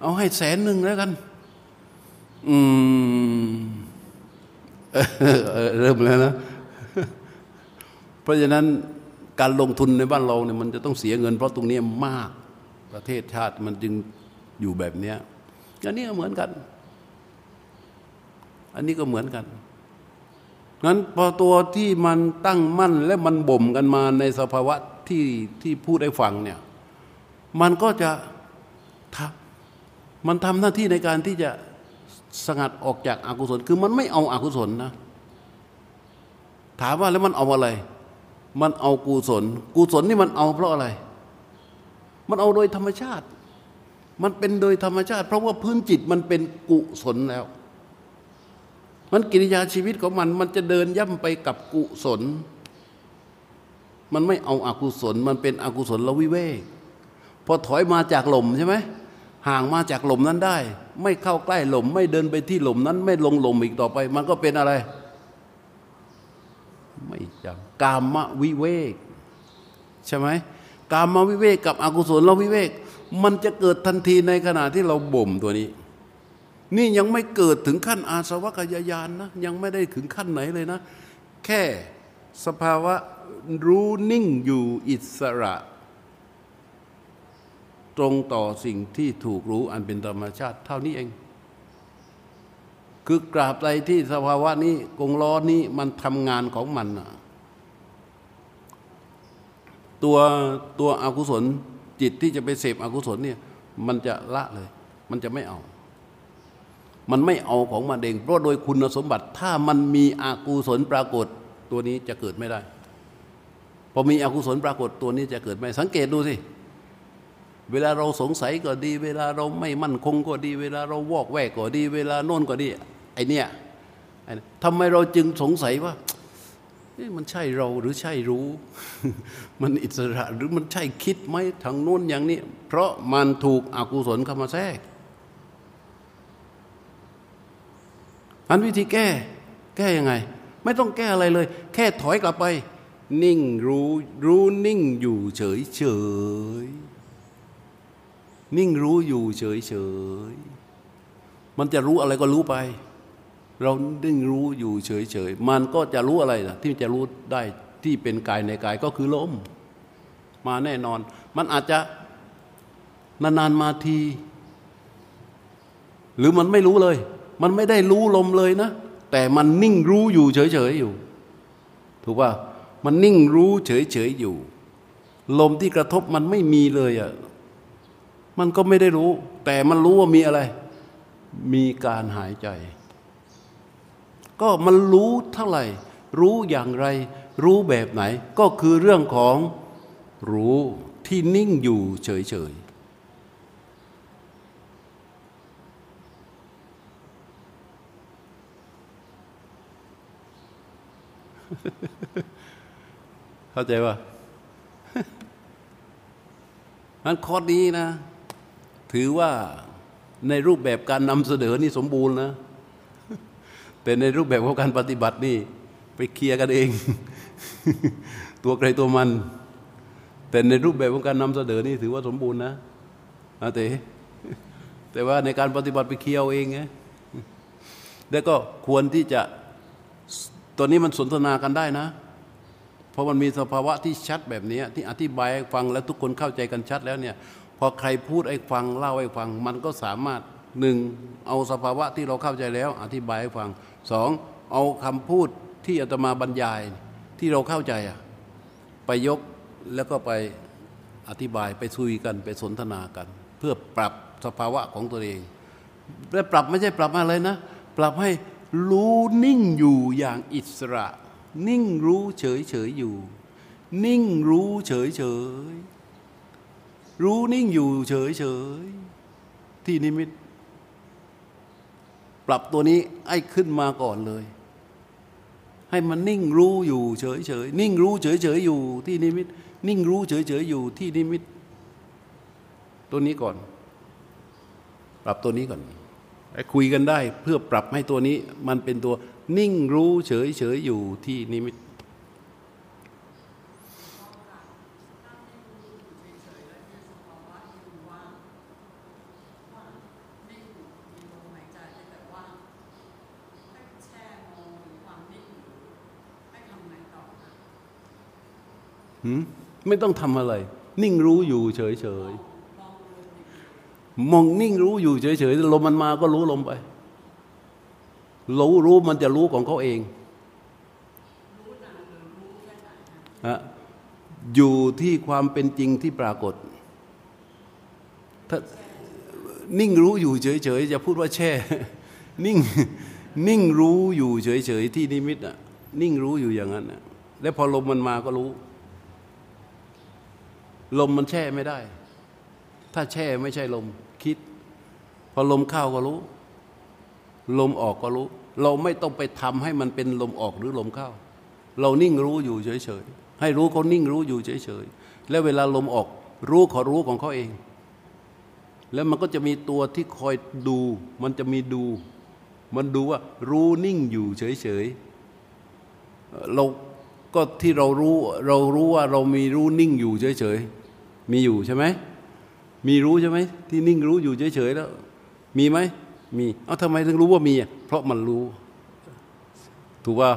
เอาให้แสนหนึ่งแล้วกัน อืมเริ่มแล้วนะ เพราะฉะนั้นการลงทุนในบ้านเราเนี่ยมันจะต้องเสียเงิน เพราะตรงนี้มากประเทศชาติมันจึงอยู่แบบเนี้ยอันนี้ก็เหมือนกัน อันนี้ก็เหมือนกัน งั้นพอตัวที่มันตั้งมั่นและมันบ่มกันมาในสภาวะที่ที่พูดให้ฟังเนี่ยมันก็จะทำมันทำหน้าที่ในการที่จะสงัดออกจากอากุศล คือมันไม่เอาอากุศลนะ ถามว่าแล้วมันเอาอะไร มันเอากุศล กุศลนี่มันเอาเพราะอะไร มันเอาโดยธรรมชาติ มันเป็นโดยธรรมชาติ เพราะว่าพื้นจิตมันเป็นกุศลแล้ว มันกิริยาชีวิตของมัน มันจะเดินย่ำไปกับกุศล มันไม่เอาอากุศล มันเป็นอกุศลละวิเวกพอถอยมาจากหล่มใช่ไหมห่างมาจากหล่มนั้นได้ ไม่เข้าใกล้หล่ม ไม่เดินไปที่หล่มนั้น ไม่ลงหล่มอีกต่อไป มันก็เป็นอะไร ไม่จำกามวิเวก ใช่ไหมกามวิเวกกับอกุศลละวิเวก มันจะเกิดทันทีในขณะที่เราบ่มตัวนี้ นี่ยังไม่เกิดถึงขั้นอาสวะกยายานนะยังไม่ได้ถึงขั้นไหนเลยนะ แค่สภาวะรู้นิ่งอยู่อิสระ ตรงต่อสิ่งที่ถูกรู้อันเป็นธรรมชาติ เท่านี้เอง คือกราบใดที่สภาวะนี้กงล้อนี้มันทำงานของมันตัวตัวอกุศลจิตที่จะไปเสพอกุศลเนี่ยมันจะละเลย มันจะไม่เอา มันไม่เอาของมันเอง เพราะโดยคุณสมบัติถ้ามันมีอกุศลปรากฏตัวนี้จะเกิดไม่ได้ พอมีอกุศลปรากฏตัวนี้จะเกิดไม่สังเกตดูสิ เวลาเราสงสัยก็ดี เวลาเราไม่มั่นคงก็ดี เวลาเราวอกแวกก็ดี เวลาโน่นก็ดี ไอเนี่ยทำไมเราจึงสงสัยว่ามันใช่เราหรือใช่รู้ มันอิสระหรือมันใช่คิดไหมทางโน้นอย่างนี้ เพราะมันถูกอกุศลเข้ามาแทรก อันวิธีแก้แก้ยังไง ไม่ต้องแก้อะไรเลย แค่ถอยกลับไป นิ่งรู้รู้นิ่งอยู่เฉยเฉยนิ่งรู้อยู่เฉยเฉยมันจะรู้อะไรก็รู้ไป เรานิ่งรู้อยู่เฉยเฉยมันก็จะรู้อะไรนะที่จะรู้ได้ที่เป็นกายในกายก็คือลมมาแน่นอน มันอาจจะนานๆมาที หรือมันไม่รู้เลย มันไม่ได้รู้ลมเลยนะ แต่มันนิ่งรู้อยู่เฉยๆอยู่ ถูกป่ะมันนิ่งรู้เฉยๆอยู่ ลมที่กระทบมันไม่มีเลยอะ่ะมันก็ไม่ได้รู้ แต่มันรู้ว่ามีอะไร มีการหายใจ ก็มันรู้เท่าไหร่ รู้อย่างไร รู้แบบไหน ก็คือเรื่องของรู้ที่นิ่งอยู่เฉยๆ เข้าใจป่ะนั้นข้อนี้นะ ถือว่าในรูปแบบการนำเสนอนี่สมบูรณ์นะ แต่ในรูปแบบของการปฏิบัตินี่ ไปเคลียร์กันเอง ตัวใครตัวมัน แต่ในรูปแบบของการนำเสนอนี่ถือว่าสมบูรณ์นะอาเตแต่ว่าในการปฏิบัติไปเคลียร์เองไงแล้วก็ควรที่จะ ตัวนี้มันสนทนากันได้นะ เพราะมันมีสภาวะที่ชัดแบบนี้ที่อธิบายให้ฟังแล้วทุกคนเข้าใจกันชัดแล้วเนี่ยพอใครพูดให้ฟังเล่าให้ฟัง มันก็สามารถหนึ่งเอาสภาวะที่เราเข้าใจแล้ว อธิบายให้ฟังสองเอาคำพูดที่อาตมาบรรยายที่เราเข้าใจอะไปยกแล้วก็ไปอธิบายไปคุยกันไปสนทนากัน เพื่อปรับสภาวะของตัวเองและปรับไม่ใช่ปรับอะไรนะ ปรับให้ รู้นิ่งอยู่อย่างอิสระ นิ่งรู้เฉยเฉยอยู่ นิ่งรู้เฉยเฉยรู้นิ่งอยู่เฉยเฉยที่นิมิต ปรับตัวนี้ให้ขึ้นมาก่อนเลย ให้มันนิ่งรู้อยู่เฉยเฉยนิ่งรู้เฉยเฉยอยู่ที่นิมิต นิ่งรู้เฉยเฉยอยู่ที่นิมิต ตัวนี้ก่อน ปรับตัวนี้ก่อน คุยกันได้เพื่อปรับให้ตัวนี้มันเป็นตัวนิ่งรู้เฉยเฉยอยู่ที่นิมิตไม่ต้องทำอะไร นิ่งรู้อยู่เฉยๆ มองนิ่งรู้อยู่เฉยๆลมมันมาก็รู้ลมไปรู้รู้มันจะรู้ของเขาเองฮะอยู่ที่ความเป็นจริงที่ปรากฏ ถ้านิ่งรู้อยู่เฉยๆจะพูดว่าแช่ นิ่งนิ่งรู้อยู่เฉยๆที่นิมิตอะ นิ่งรู้อยู่อย่างนั้นน่ะแล้วพอลมมันมาก็รู้ ลมมันแช่ไม่ได้ ถ้าแช่ไม่ใช่ลม คิด พอลมเข้าก็รู้ ลมออกก็รู้ เราไม่ต้องไปทำให้มันเป็นลมออกหรือลมเข้า เรานิ่งรู้อยู่เฉยๆ ให้รู้เขานิ่งรู้อยู่เฉยๆ แล้วเวลาลมออก รู้เขารู้ของเขาเอง แล้วมันก็จะมีตัวที่คอยดู มันจะมีดู มันดูว่ารู้นิ่งอยู่เฉยๆ เราก็ที่เรารู้เรารู้ว่าเรามีรู้นิ่งอยู่เฉยๆ มีอยู่ใช่ไหม มีรู้ใช่ไหมที่นิ่งรู้อยู่เฉยๆแล้ว มีไหมมีเอ้าทำไมถึงรู้ว่ามีอะเพราะมันรู้ ถูกป่ะ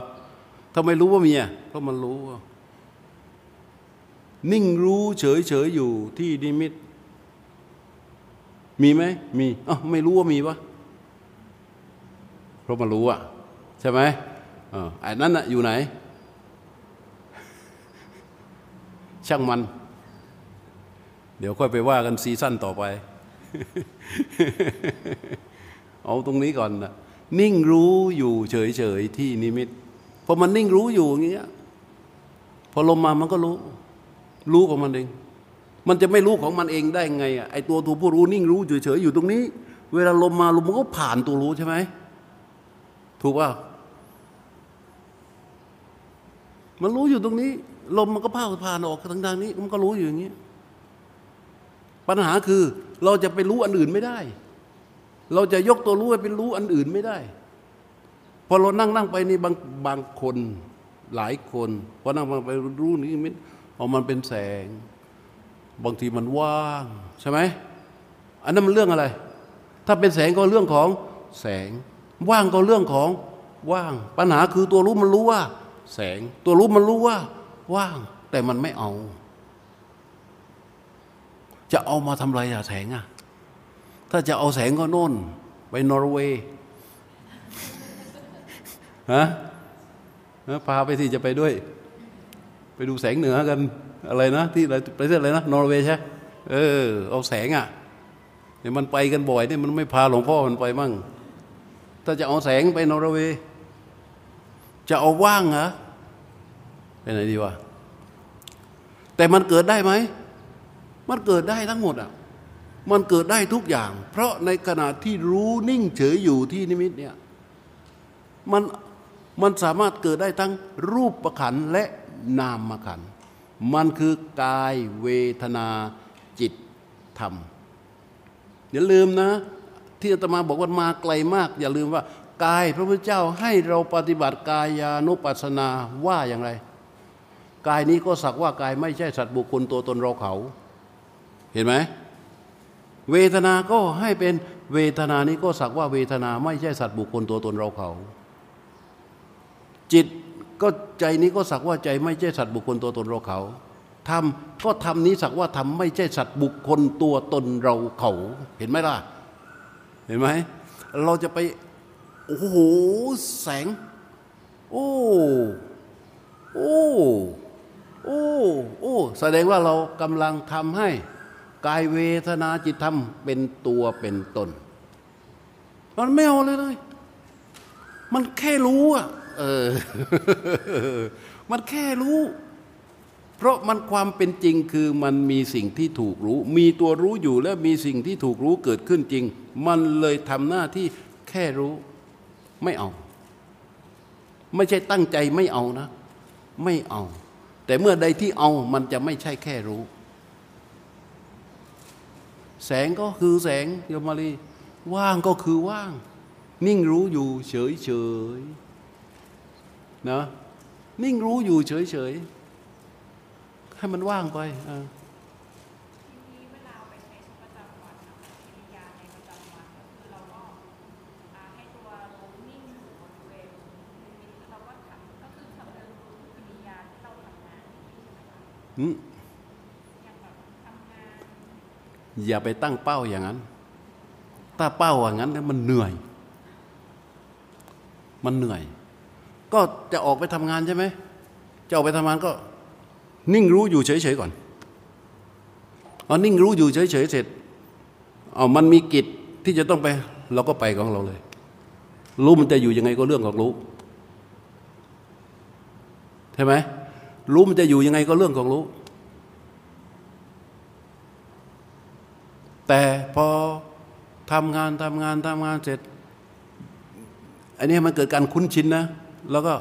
ทำไมรู้ว่ามีอะเพราะมันรู้ นิ่งรู้เฉยๆอยู่ที่นิมิต มีไหมมีอ๋อไม่รู้ว่ามีวะเพราะมันรู้อะใช่ไหมอ่าไอ้นั่นอะอยู่ไหน ช่างมัน เดี๋ยวค่อยไปว่ากันซีซั่นต่อไป เอาตรงนี้ก่อนนะนิ่งรู้อยู่เฉยๆที่นิมิตพอมันนิ่งรู้อยู่อย่างเงี้ยพอลมมามันก็รู้ รู้ของมันเอง มันจะไม่รู้ของมันเองได้ไงอะไอตัวตัวผู้รู้นิ่งรู้เฉยๆอยู่ตรงนี้ เวลาลมมาลมมันก็ผ่านตัวรู้ใช่ไหมถูกป่ะมันรู้อยู่ตรงนี้ ลมมันก็ผ่านผ่านออกทางทางนี้ มันก็รู้อยู่อย่างนี้ ปัญหาคือเราจะไปรู้อันอื่นไม่ได้ เราจะยกตัวรู้ไปเป็นรู้อันอื่นไม่ได้ พอเรานั่งนั่งไปนี่บางบางคนหลายคนพอนั่งไปรู้นี่มิตเอามันเป็นแสง บางทีมันว่างใช่ไหมอันนั้นมันเรื่องอะไร ถ้าเป็นแสงก็เรื่องของแสง ว่างก็เรื่องของว่าง ปัญหาคือตัวรู้มันรู้ว่า แสง ตัวรู้มันรู้ว่า ว่าง แต่มันไม่เอา จะเอามาทำไรอะแสงอะถ้าจะเอาแสงก็โน่น ไปนอร์เวย์ฮะพาไปที่จะไปด้วย ไปดูแสงเหนือกันอะไรนะ ที่อะไรประเทศอะไรนะนอร์เวย์ใช่เออ เอาแสงอะเนี่ยมันไปกันบ่อยเนี่ยมันไม่พาหลวงพ่อมันไปมั่ง ถ้าจะเอาแสงไปนอร์เวย์จะเอาว่างเหรอไปไหนดีวะแต่มันเกิดได้ไหม มันเกิดได้ทั้งหมดอะมันเกิดได้ทุกอย่าง เพราะในขณะที่รู้นิ่งเฉยอยู่ที่นิมิตเนี่ยมันมันสามารถเกิดได้ทั้งรูปประขันและนามขัน มันคือกายเวทนาจิตธรรม อย่าลืมนะ ที่อาตมาบอกว่ามาไกลมาก อย่าลืมว่ากายพระพุทธเจ้าให้เราปฏิบัติกายานุปัสสนาว่าอย่างไร กายนี้ก็สักว่ากายไม่ใช่สัตว์บุคคลตัวตนเราเขา เห็นไหมเวทนาก็ให้เป็นเวทนานี้ก็สักว่าเวทนาไม่ใช่สัตว์บุคคลตัวตนเราเขา จิตก็ใจนี้ก็สักว่าใจไม่ใช่สัตว์บุคคลตัวตนเราเขาทำก็ทำนี้สักว่าทำไม่ใช่สัตว์บุคคลตัวตนเราเขาเห็นไหมล่ะ เห็นไหมเราจะไปโอ้โหแสง โอ้โอ้โอ้โอ้แสดงว่าเรากำลังทำให้ กายเวทนาจิตธรรมเป็นตัวเป็นตน มันไม่เอาเลยเลย มันแค่รู้อะเออ มันแค่รู้ เพราะมันความเป็นจริงคือมันมีสิ่งที่ถูกรู้ มีตัวรู้อยู่และมีสิ่งที่ถูกรู้เกิดขึ้นจริง มันเลยทำหน้าที่แค่รู้ ไม่เอา ไม่ใช่ตั้งใจไม่เอานะ ไม่เอา แต่เมื่อใดที่เอามันจะไม่ใช่แค่รู้ แสงก็คือแสงโยมมาลีว่างก็คือว่าง นิ่งรู้อยู่เฉยเฉยนะนิ่งรู้อยู่เฉยเฉยให้มันว่างไปอ่าทีนี้ อย่าไปตั้งเป้าอย่างนั้น ถ้าเป้าอย่างนั้นมันเหนื่อย มันเหนื่อย ก็จะออกไปทำงานใช่ไหมจะออกไปทำงานก็ นิ่งรู้อยู่เฉยๆก่อนเอานิ่งรู้อยู่เฉยๆเสร็จเอามันมีกิจที่จะต้องไป เราก็ไปของเราเลย รู้มันจะอยู่ยังไงก็เรื่องของรู้ใช่ไหมรู้มันจะอยู่ยังไงก็เรื่องของรู้ แต่พอทำงานทำงานทำงานเสร็จอันนี้มันเกิดการคุ้นชินนะ แล้วก็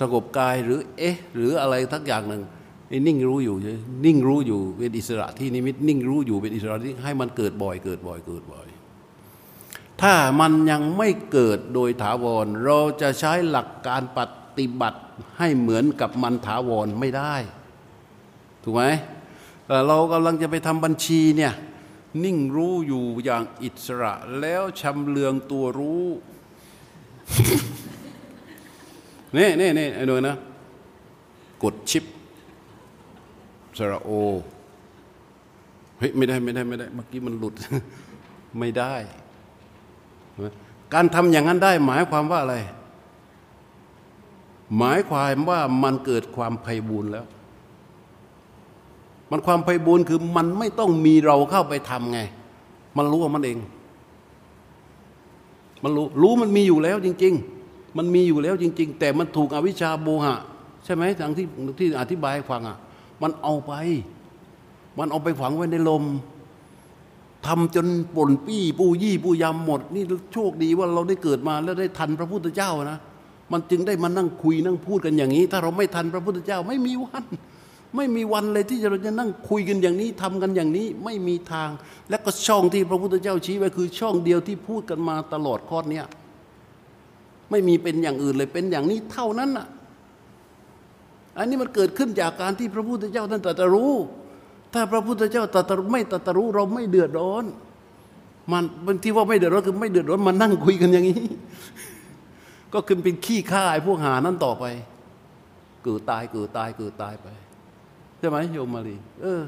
สงบกายหรือเอ๊ะ หรืออะไรทักอย่างหนึ่งนิ่งรู้อยู่ใช่นิ่งรู้อยู่เป็นอิสระที่นิมิตนิ่งรู้อยู่เป็นอิสระที่ให้มันเกิดบ่อย เกิดบ่อยเกิดบ่อย ถ้ามันยังไม่เกิดโดยถาวร เราจะใช้หลักการปฏิบัติให้เหมือนกับมันถาวรไม่ได้ ถูกไหมเรากำลังจะไปทำบัญชีเนี่ย นิ่งรู้อยู่อย่างอิสระ แล้วชำเลืองตัวรู้นี่นี่นี่ไอ้หน่อยนะ กดชิปสระโอเฮ้ยไม่ได้ไม่ได้ไม่ได้เมื่อกี้มันหลุด ไม่ได้ การทำอย่างนั้นได้หมายความว่าอะไร หมายความว่ามันเกิดความไพบูรณ์แล้ว มันความไพบูรณ์คือมันไม่ต้องมีเราเข้าไปทำไง มันรู้ว่ามันเอง มันรู้รู้มันมีอยู่แล้วจริง ๆ มันมีอยู่แล้วจริง ๆ แต่มันถูกอวิชชาโมหะ ใช่ไหมทางที่ที่อธิบายฟังอะ มันเอาไป มันเอาไปฝังไว้ในลมทำจนป่นปี้ปูยี่ปูยำหมด นี่โชคดีว่าเราได้เกิดมาแล้วได้ทันพระพุทธเจ้านะมันจึงได้มานั่งคุยนั่งพูดกันอย่างนี้ ถ้าเราไม่ทันพระพุทธเจ้าไม่มีวัน ไม่มีวันเลยที่เราจะนั่งคุยกันอย่างนี้ทำกันอย่างนี้ไม่มีทาง และก็ช่องที่พระพุทธเจ้าชี้ไว้คือช่องเดียวที่พูดกันมาตลอดข้อเนี้ยไม่มีเป็นอย่างอื่นเลยเป็นอย่างนี้เท่านั้นน่ะอันนี้มันเกิดขึ้นจากการที่พระพุทธเจ้าท่านตรัสรู้ ถ้าพระพุทธเจ้าตรัสรู้ไม่ตรัสรู้เราไม่เดือดร้อน มันบางทีว่าไม่เดือดร้อนคือไม่เดือดร้อนมานั่งคุยกันอย่างนี้ ก็คือเป็นขี้ข้าไอ้พวกหานั้นต่อไป เกิดตายเกิดตายเกิดตายไป ใช่ไหมโยมมารีเออ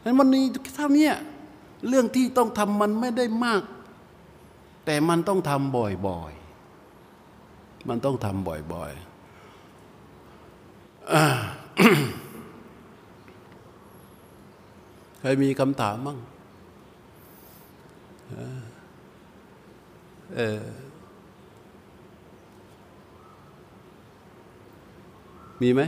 ฉะนั้นมันนี้เท่านี้เรื่องที่ต้องทำมันไม่ได้มาก แต่มันต้องทำบ่อยๆ มันต้องทำบ่อยๆอใครมีคำถามมั่งเออมีไหม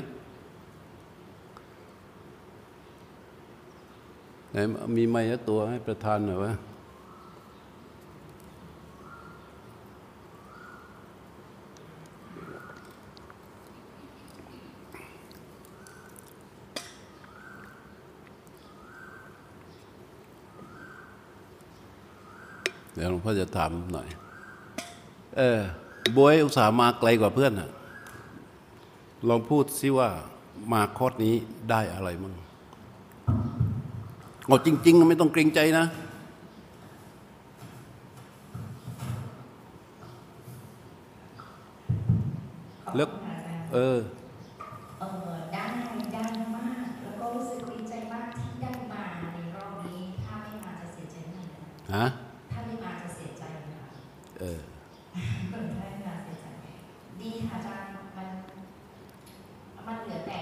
ไหนมีไม้ตัวให้ประธานหน่อยวะเดี๋ยวหลวงพ่อจะถามหน่อย เออบวยอุตส่าห์มาไกลกว่าเพื่อนอะลองพูดซิว่ามาคอร์สนี้ได้อะไรมั่ง เอาจริง ๆ ไม่ต้องเกรงใจนะ แล้วเออเออได้ได้มาก แล้วก็รู้สึกดีใจมากที่ได้มาในรอบนี้ ถ้าไม่มาจะเสียใจมากเลยฮะถ้าไม่มาจะเสียใจค่ะเออถ้าไม่มาเสียใจ ดีค่ะอาจารย์มันมันเหลือแต่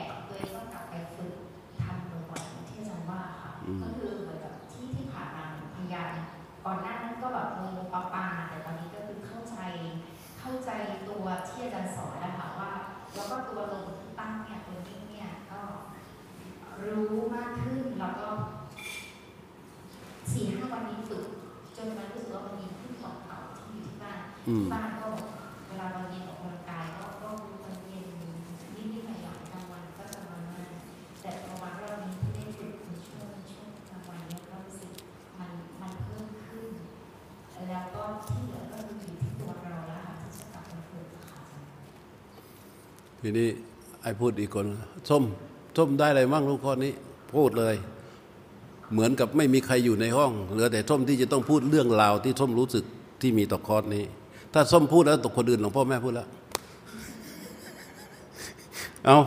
แล้วก็ตัวลมที่ตั้งเนี่ยตัวนี้เนี่ยก็รู้มากขึ้นแล้วก็สี่ห้าวันนี้ฝึกจนมันรู้สึกว่ามันมีขึ้นของเขาที่อยู่ที่บ้านอืมบ้านก็เวลาเราเย็นออกกำลังกายก็ก็รู้มันเย็นนิดๆหน่อยๆกลางวันก็จะมันมากแต่พอวันรอบนี้ที่ได้ฝึกในช่วงช่วงกลางวันเนี่ยก็รู้สึกมันมันเพิ่มขึ้น แล้วก็ที่เหลือก็คืออยู่ที่ตัวเราแล้วค่ะที่จะกลับมาฝึกค่ะ ทีนี้ไอ้พูดอีกคนส้มส้มได้อะไรมั่งลูกข้อนี้ พูดเลย เหมือนกับไม่มีใครอยู่ในห้องเหลือแต่ส้มที่จะต้องพูดเรื่องราวที่ส้มรู้สึกที่มีต่อคอร์สนี้ ถ้าส้มพูดแล้วตกคนอื่นหลวงพ่อแม่พูดแล้วเอา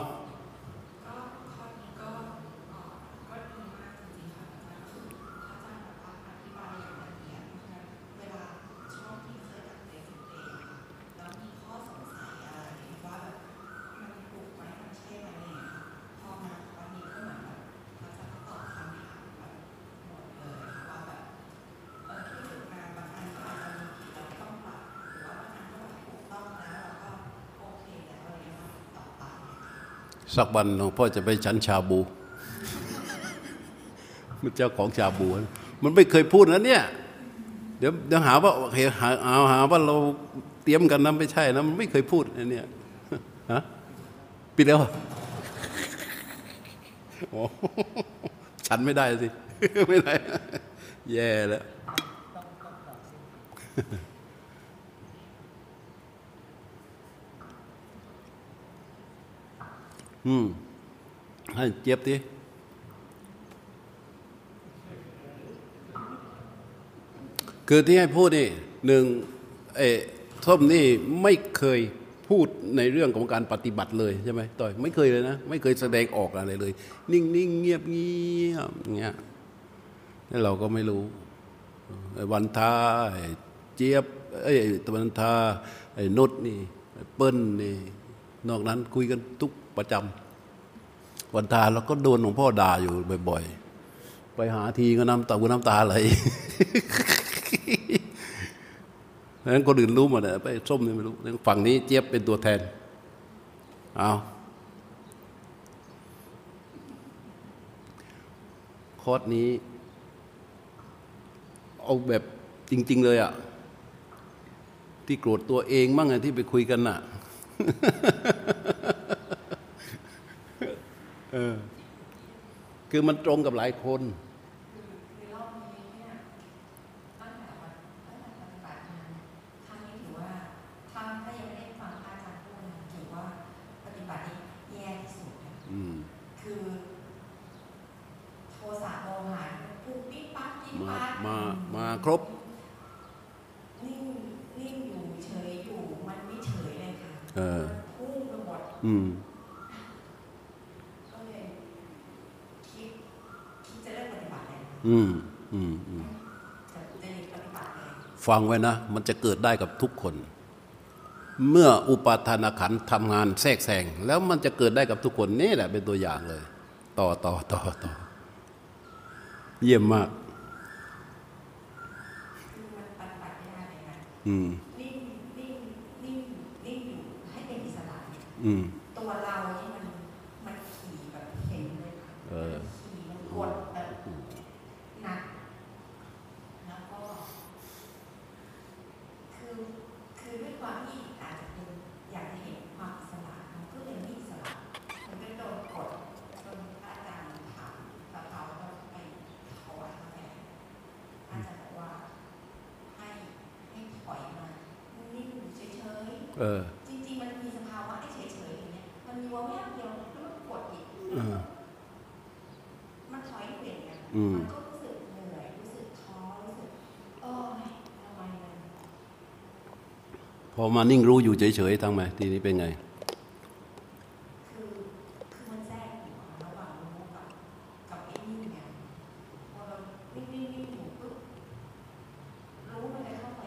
สักวันหลวงพ่อจะไปฉันชาบู มันเจ้าของชาบู มันไม่เคยพูดนะเนี่ย เดี๋ยวเดี๋ยวหาว่าเหาหาหาว่าเราเตรียมกันนะไม่ใช่นะมันไม่เคยพูดนะเนี่ยฮะปิดแล้วโอ้ฉันไม่ได้สิ ไม่ได้ แย่แล้ว อืม ให้เจี๊ยบดิคือที่ให้พูดนี่หนึ่งเออส้มนี่ไม่เคยพูดในเรื่องของการปฏิบัติเลยใช่ไหมต่อยไม่เคยเลยนะ ไม่เคยแสดงออกอะไรเลย นิ่งๆเงียบเงียบๆเงี้ยเราก็ไม่รู้วันทาเจี๊ยบไอ้ตะวันทาไอ้นุชนี่เปิ้ลนี่นอกนั้นคุยกันทุก ประจำวันทาเราก็โดนหลวงพ่อด่าอยู่บ่อย ๆ ไปหาทีก็น้ำตาน้ำตาไหลนั้นคนอื่นรู้หมดเลยไปส้มนี่ไม่รู้ฝั่งนี้เจี๊ยบเป็นตัวแทนเอาคอร์สนี้ เอาแบบจริง ๆ เลยอะที่โกรธตัวเองมั่งไงที่ไปคุยกันน่ะ เออ คือมันตรงกับหลายคน คือรอบนี้เนี่ยตั้งแต่วันตั้งแต่ปฏิบัติมาครั้งนี้ถือว่าถ้าถ้ายังไม่ได้ฟังพระอาจารย์พูดนะถือว่าปฏิบัตินี้แย่ที่สุดนะ อืม คือ โทสะโมหะปุ๊บปิ๊บปั๊บปิ๊บ มา ปั๊บ มา มาครบ นิ่งนิ่งอยู่เฉยอยู่มันไม่เฉยเลยค่ะ เออ มันพุ่งไปหมด อืม ก็เลยคิดคิดจะเริ่มปฏิบัติเลย อืม อืม อืม จะจะหยุดปฏิบัติเลย ฟังไว้นะ มันจะเกิดได้กับทุกคน เมื่ออุปาทานขันธ์ทำงานแทรกแซงแล้วมันจะเกิดได้กับทุกคนนี่แหละเป็นตัวอย่างเลย ต่อต่อต่อต่อเยี่ยมมากคือมันปฏิบัติไม่ได้เลยนะอืมนิ่งนิ่งนิ่งนิ่งอยู่ให้เป็นอิสระเนี่ยอืม ตัวเรานี่มันมันขี่แบบเห็นเลยค่ะ เออ มันขี่มันกดแบบหนักแล้วก็ คือคือด้วยความที่อาจจะเป็นอยากจะเห็นความอิสระมันก็เลยไม่อิสระมันก็โดนกดจนพระอาจารย์ถามสภาวะไปถอยมาแทนอาจารย์บอกว่า ให้ให้ถอยมานิ่งๆเฉยๆ เออ จริงๆ มันมีสภาวะไอ้เฉยๆอย่างเงี้ย มันมีวาแวบเดียวแล้วมันกดอีก เออ มันถอยเปลี่ยนกัน อืม มันก็รู้สึกเหนื่อย รู้สึกท้อ รู้สึกโอ้ยทำไมมัน พอมานิ่งรู้อยู่เฉยๆทั้งไหมทีนี้เป็นไง คือ คือมันแทรกอยู่อะระหว่างรู้กับกับไอ้นิ่งเนี่ยพอเรานิ่งๆๆอยู่ปุ๊บรู้มันจะเข้าไป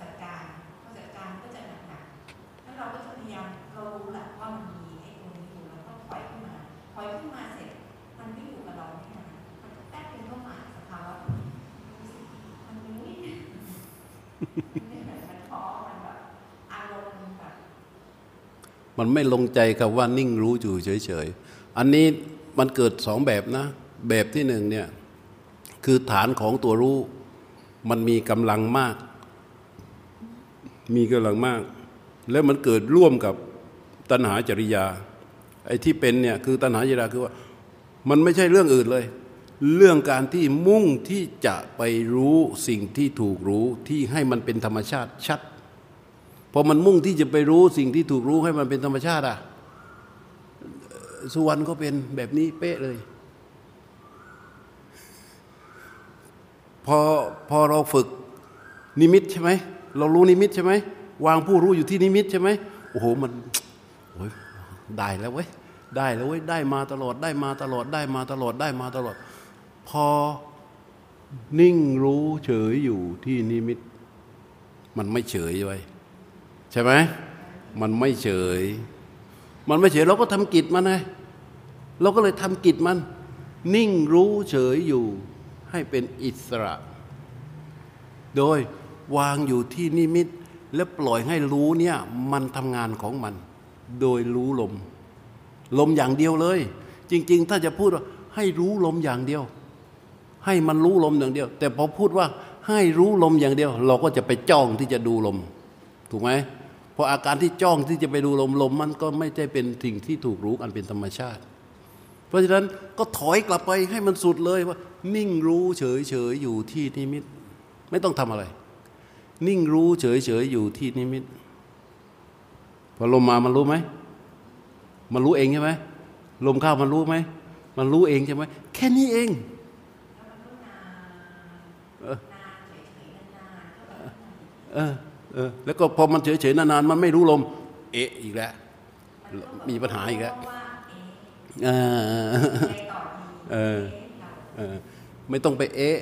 จัดการพอจัดการก็จะหนักๆแล้วเราก็จะพยายามเรารู้แหละว่ามันมีไอ้ตัวนี้อยู่แล้วก็ถอยขึ้นมาถอยขึ้นมาเสร็จ มันไม่อยู่กับเราไม่นานมันก็แป๊บนึงก็มาสภาวะรู้สึกมันไม่มันไม่เหมือนมันท้อมันแบบอารมณ์มันแบบ มันไม่ลงใจกับว่านิ่งรู้อยู่เฉยๆ อันนี้มันเกิดสองแบบนะ แบบที่หนึ่งเนี่ยคือฐานของตัวรู้ มันมีกำลังมาก มีกำลังมาก แล้วมันเกิดร่วมกับตัณหาจริยา ไอ้ที่เป็นเนี่ยคือตัณหาจริยาคือว่า มันไม่ใช่เรื่องอื่นเลย เรื่องการที่มุ่งที่จะไปรู้สิ่งที่ถูกรู้ที่ให้มันเป็นธรรมชาติชัด พอมันมุ่งที่จะไปรู้สิ่งที่ถูกรู้ให้มันเป็นธรรมชาติอะสุวรรณก็เป็นแบบนี้เป๊ะเลย พอพอเราฝึกนิมิตใช่ไหมเรารู้นิมิตใช่ไหมวางผู้รู้อยู่ที่นิมิตใช่ไหมโอ้โหมันโอ้ยได้แล้วเว้ยได้แล้วเว้ยได้มาตลอดได้มาตลอดได้มาตลอดได้มาตลอด พอนิ่งรู้เฉยอยู่ที่นิมิต มันไม่เฉยไว้ย ใช่ไหมมันไม่เฉย มันไม่เฉยเราก็ทำกิจมันไงเราก็เลยทำกิจมัน นิ่งรู้เฉยอยู่ให้เป็นอิสระ โดยวางอยู่ที่นิมิต และปล่อยให้รู้เนี่ยมันทำงานของมัน โดยรู้ลม ลมอย่างเดียวเลย จริง ๆ ถ้าจะพูดว่าให้รู้ลมอย่างเดียว ให้มันรู้ลมอย่างเดียว แต่พอพูดว่าให้รู้ลมอย่างเดียว เราก็จะไปจ้องที่จะดูลม ถูกไหม พราะอาการที่จ้องที่จะไปดูลมลมมันก็ไม่ใช่เป็นสิ่งที่ถูกรู้อันเป็นธรรมชาติ เพราะฉะนั้นก็ถอยกลับไปให้มันสุดเลยว่า นิ่งรู้เฉยเฉยๆอยู่ที่นิมิต ไม่ต้องทำอะไร นิ่งรู้เฉยเฉยๆอยู่ที่นิมิต พอลมมามันรู้ไหมมันรู้เองใช่ไหมลมเข้ามันรู้ไหมมันรู้เองใช่ไหมแค่นี้เองแล้วมันก็นานเออนาน เฉยๆนานๆก็แบบเออเออแล้วก็พอมันเฉยเฉยๆนานๆมันไม่รู้ลม เอะอีกแล้วมันก็แบบมีปัญหาอีกแล้วว่าเอ๊ะเออไงต่อดีเออเอ๊ะเราเออไม่ต้องไปเอะ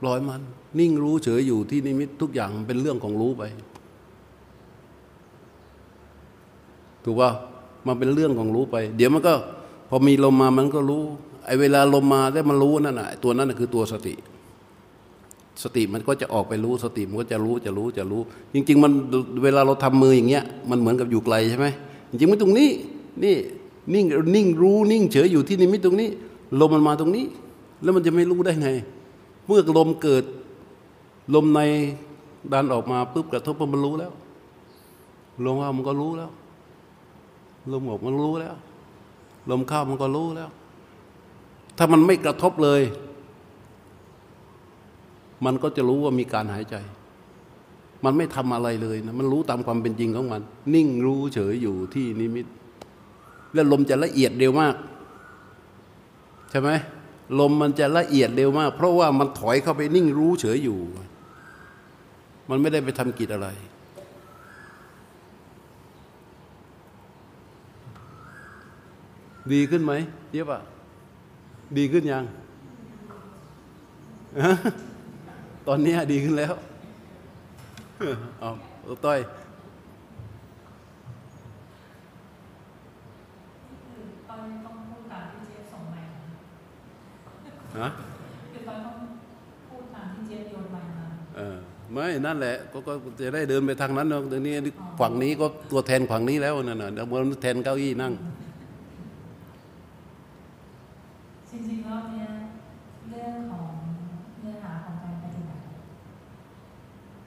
ปล่อยมัน นิ่งรู้เฉยอยู่ที่นิมิตทุกอย่างมันเป็นเรื่องของรู้ไป ถูกป่ะมันเป็นเรื่องของรู้ไป เดี๋ยวมันก็ พอมีลมมามันก็รู้ ไอ้เวลาลมมาได้มันรู้นั่นน่ะไอ้ตัวนั้นน่ะคือตัวสติ สติมันก็จะออกไปรู้สติมันก็จะรู้จะรู้จะรู้ จริง ๆ มันเวลาเราทำมืออย่างเงี้ยมันเหมือนกับอยู่ไกลใช่ไหมจริงๆไม่ตรงนี้นี่นิ่งนิ่งรู้นิ่งเฉยอยู่ที่นิมิตตรงนี้ลมมันมาตรงนี้ แล้วมันจะไม่รู้ได้ไง เมื่อลมเกิดลมในดันออกมาปุ๊บกระทบมันรู้แล้วลมว่ามันก็รู้แล้วลมออกมันรู้แล้ว ลมเข้ามันก็รู้แล้ว ถ้ามันไม่กระทบเลย มันก็จะรู้ว่ามีการหายใจ มันไม่ทำอะไรเลยนะมันรู้ตามความเป็นจริงของมัน นิ่งรู้เฉยอยู่ที่นิมิต และลมจะละเอียดเร็วมาก ใช่ไหมลมมันจะละเอียดเร็วมาก เพราะว่ามันถอยเข้าไปนิ่งรู้เฉยอยู่ มันไม่ได้ไปทำกิจอะไร ดีขึ้นไหมเจี๊ยบอะดีขึ้นยัง ตอนเนี้ยดีขึ้นแล้วเอาเอาต้อยคือตอนต้องพูดตามที่เจี๊ยบส่งมาฮะคือตอนต้องพูดตามที่เจี๊ยบโยนมาเออไม่ นั่นแหละก็ก็จะได้เดินไปทางนั้นเนาะตรงนี้ฝั่งนี้ก็ตัวแทนฝั่งนี้แล้วนั่นน่ะเดี๋ยวมันแทนเก้าอี้นั่ง จริงๆรอบเนี้ยเรื่องของเนื้อหาของการปฏิบัติ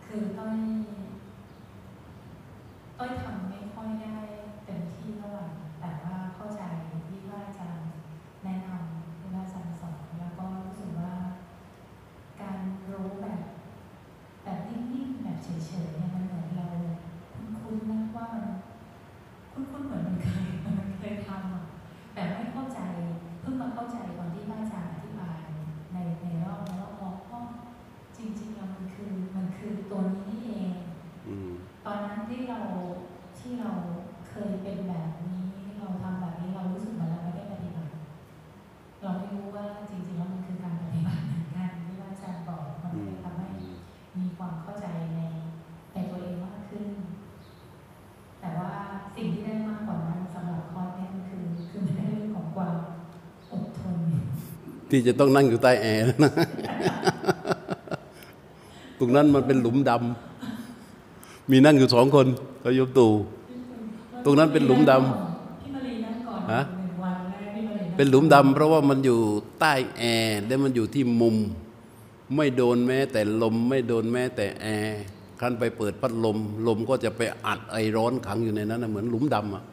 คือต้อยต้อยทำไม่ค่อยได้เต็มที่เท่าไหร่แต่ว่าเข้าใจที่พระอาจารย์แนะนำที่พระอาจารย์สอนแล้วก็รู้สึกว่า การรู้แบบแบบนิ่งๆแบบเฉยๆเนี่ยมันเหมือนเราคุ้นๆนะว่ามันคุ้นๆเหมือนมันเคยมันเคยทำอะแต่ไม่เข้าใจเพิ่งมาเข้าใจตอนที่พระอาจารย์อธิบายในในรอบแล้วก็อ๋อจริงๆแล้วมันคือมันคือตัวนี้นี่เอง อืม ตอนนั้นที่เราที่เราเคยเป็นแบบนี้เราทำแบบนี้เรารู้สึกเหมือนเราไม่ได้ปฏิบัติ เราไม่รู้ว่าจริงๆแล้วมันคือการปฏิบัติเหมือนกันที่พระอาจารย์บอกมัน อื เล ม ยทำให้มีความเข้าใจในในตัวเองมากขึ้น แต่ว่าสิ่งที่ได้มากกว่านั้นสำหรับคอร์สเนี่ยมันคือคือมันได้เรื่องของความอดทน ที่จะต้องนั่งอยู่ใต้แอร์นะตรงนั้นมันเป็นหลุมดำมีนั่งอยู่สองคนก็ยกตู่ตรงนั้นเป็นหลุมดำพี่มารีนั่งก่อนฮะเป็นหลุมดำเพราะว่ามันอยู่ใต้แอร์และมันอยู่ที่มุม ไม่โดนแม้แต่ลมไม่โดนแม้แต่แอร์คันไปเปิดพัดลม ลมก็จะไปอัดไอร้อนขังอยู่ในนั้นนะเหมือนหลุมดำอะ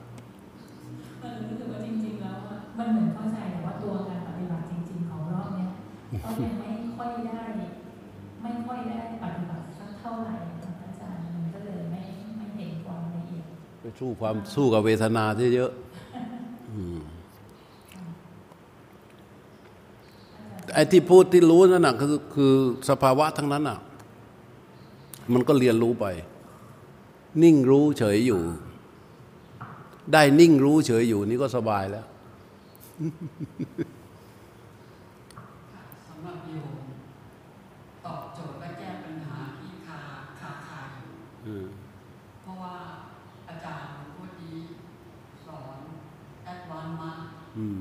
สู้ความสู้กับเวทนาที่เยอะอืมไอ้ที่พูดที่รู้นั่นน่ะคือคือสภาวะทั้งนั้นน่ะ มันก็เรียนรู้ไป นิ่งรู้เฉยอยู่ ได้นิ่งรู้เฉยอยู่นี่ก็สบายแล้วสำหรับโยมตอบโจทย์และแก้ปัญหาที่คาคาคาอยู่ อืม เพราะว่าอาจารย์พูดดีสอนadvance มาก อืม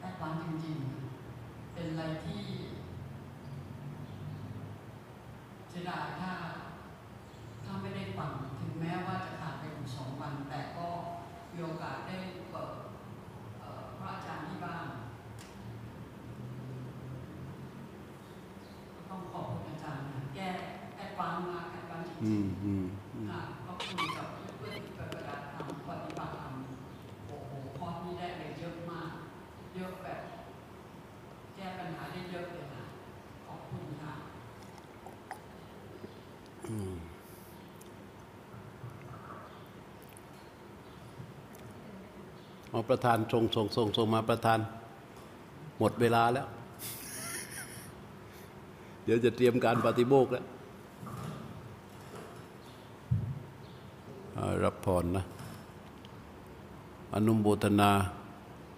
advance จริงๆ เป็นอะไรที่เสียดายถ้า ถ้าไม่ได้ฟังถึงแม้ว่าจะขาดไปอยู่สองวัน แต่ก็มีโอกาสได้เปิด ก้ปัญหาได้เยอะเลยค่ะขอบคุณค่ะ เอาประธานส่งส่งส่งส่งมาประธาน หมดเวลาแล้ว เดี๋ยวจะเตรียมการปฏิโมกข์แล้วรับพรนะ อนุโมทนา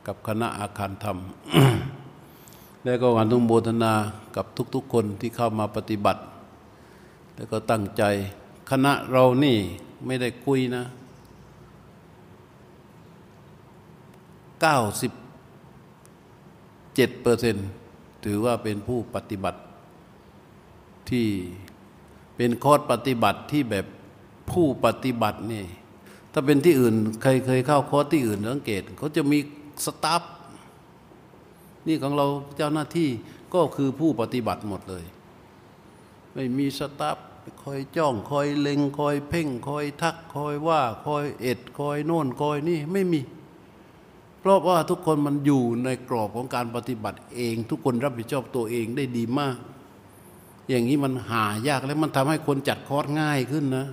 กับคณะอาคารธรรม และก็อนุโมทนากับทุกๆคนที่เข้ามาปฏิบัติ แล้วก็ตั้งใจคณะเรานี่ไม่ได้คุยนะ 97เปอร์เซนถือว่าเป็นผู้ปฏิบัติที่เป็นคอร์สปฏิบัติที่แบบผู้ปฏิบัตินี่ ถ้าเป็นที่อื่นใครเคยเข้าคอร์สที่อื่นสังเกตเขาจะมีสตาฟนี่ของเราเจ้าหน้าที่ก็คือผู้ปฏิบัติหมดเลย ไม่มีสตาฟคอยจ้องคอยเล็งคอยเพ่งคอยทักคอยว่าคอยเอ็ดคอยโน่นคอยนี่ไม่มี เพราะว่าทุกคนมันอยู่ในกรอบของการปฏิบัติเอง ทุกคนรับผิดชอบตัวเองได้ดีมาก อย่างนี้มันหายากและมันทำให้คนจัดคอร์สง่ายขึ้นนะ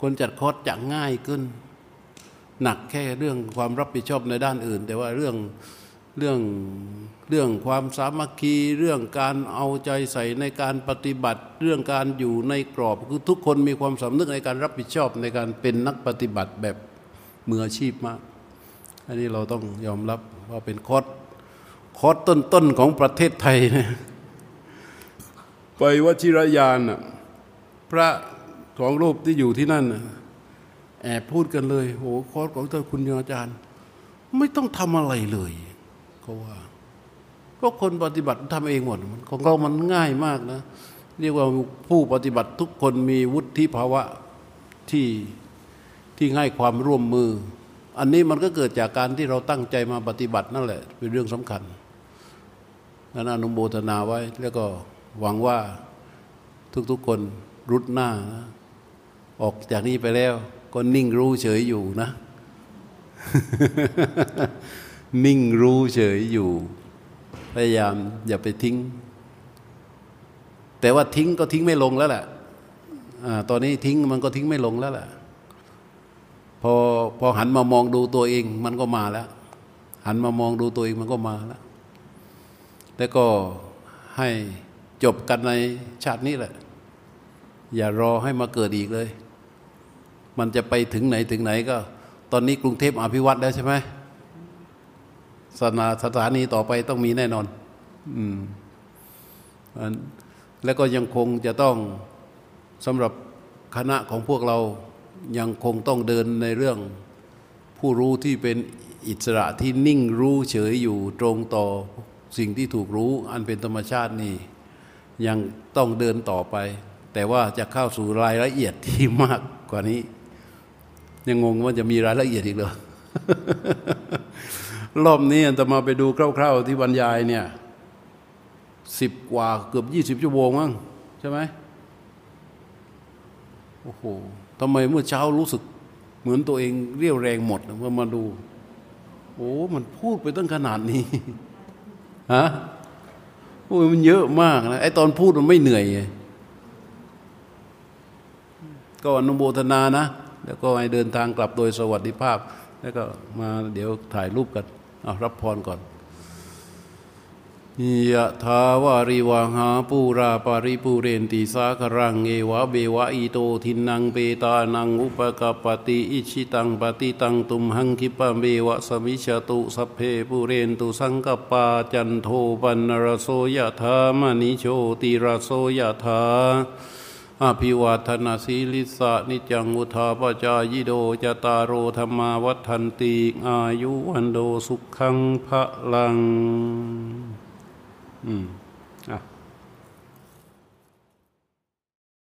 คนจัดคอร์สจะง่ายขึ้น หนักแค่เรื่องความรับผิดชอบในด้านอื่น แต่ว่าเรื่องเรื่องเรื่องความสามัคคีเรื่องการเอาใจใส่ในการปฏิบัติ เรื่องการอยู่ในกรอบคือทุกคนมีความสำนึกในการรับผิดชอบในการเป็นนักปฏิบัติแบบ มืออาชีพมาก อันนี้เราต้องยอมรับว่าเป็นคอร์สคอร์สต้นๆของประเทศไทยนะไปวชิรยานน่ะพระสองรูปที่อยู่ที่นั่นแอบพูดกันเลยโหคอร์สของท่านคุณอาจารย์ ไม่ต้องทำอะไรเลยเขาว่าก็คนปฏิบัติทำเองหมดมของเรามันง่ายมากนะเรียกว่าผู้ปฏิบัติทุกคนมีวุฒิภาวะที่ ที่ให้ความร่วมมือ อันนี้มันก็เกิดจากการที่เราตั้งใจมาปฏิบัตินั่นแหละ เป็นเรื่องสำคัญนั้นอนุโมทนาไว้แล้วก็หวังว่าทุกๆคนรุดหน้านะออกจากนี้ไปแล้ว ก็นิ่งรู้เฉยอยู่นะ นิ่งรู้เฉยอยู่ พยายามอย่าไปทิ้ง แต่ว่าทิ้งก็ทิ้งไม่ลงแล้วแหละอาตอนนี้ทิ้งมันก็ทิ้งไม่ลงแล้วแหละ พอพอหันมามองดูตัวเองมันก็มาแล้ว หันมามองดูตัวเองมันก็มาแล้ว แล้วก็ให้จบกันในชาตินี้แหละ อย่ารอให้มาเกิดอีกเลย มันจะไปถึงไหนถึงไหนก็ ตอนนี้กรุงเทพอภิวัตแล้วใช่ไหมสนาสถานีต่อไปต้องมีแน่นอน อืมแล้วก็ยังคงจะต้องสำหรับคณะของพวกเรา ยังคงต้องเดินในเรื่องผู้รู้ที่เป็นอิสระที่นิ่งรู้เฉยอยู่ตรงต่อสิ่งที่ถูกรู้อันเป็นธรรมชาตินี่ยังต้องเดินต่อไป แต่ว่าจะเข้าสู่รายละเอียดที่มากกว่านี้ ยังงงว่าจะมีรายละเอียดอีกเหรอรอบนี้จะมาไปดูคร่าวๆที่บรรยายเนี่ยสิบกว่าเกือบยี่สิบชั่วโมงมั้งใช่ไหมโอ้โห ทำไมเมื่อเช้ารู้สึก เหมือนตัวเองเรียวแรงหมดเมื่อมาดู โอ้มันพูดไปตั้งขนาดนี้ฮะโอ้ยมันเยอะมากนะไอตอนพูดมันไม่เหนื่อยไงก็อนุโมทนานะ แล้วก็ให้เดินทางกลับโดยสวัสดิภาพ แล้วก็มาเดี๋ยวถ่ายรูปกันเอารับพรก่อน ยะทาวาริวาหาปูราปาริปูเรนติสาครังเอวะเบวะอิโตทินังเปตานังอุปกปปติอิชิตังปฏิตังตุมหังคิปะเบวะสมิชตุสัพเพปูเรนตุสังกปาจันโทปันนรโสยะธามณิโชติรโสยะธาอภิวาทนาสีลิสะนิจังอุทาปจายิโดจตารโอธรรมาวัฏันติอายุวันโดสุขังพระลัง อืมอะ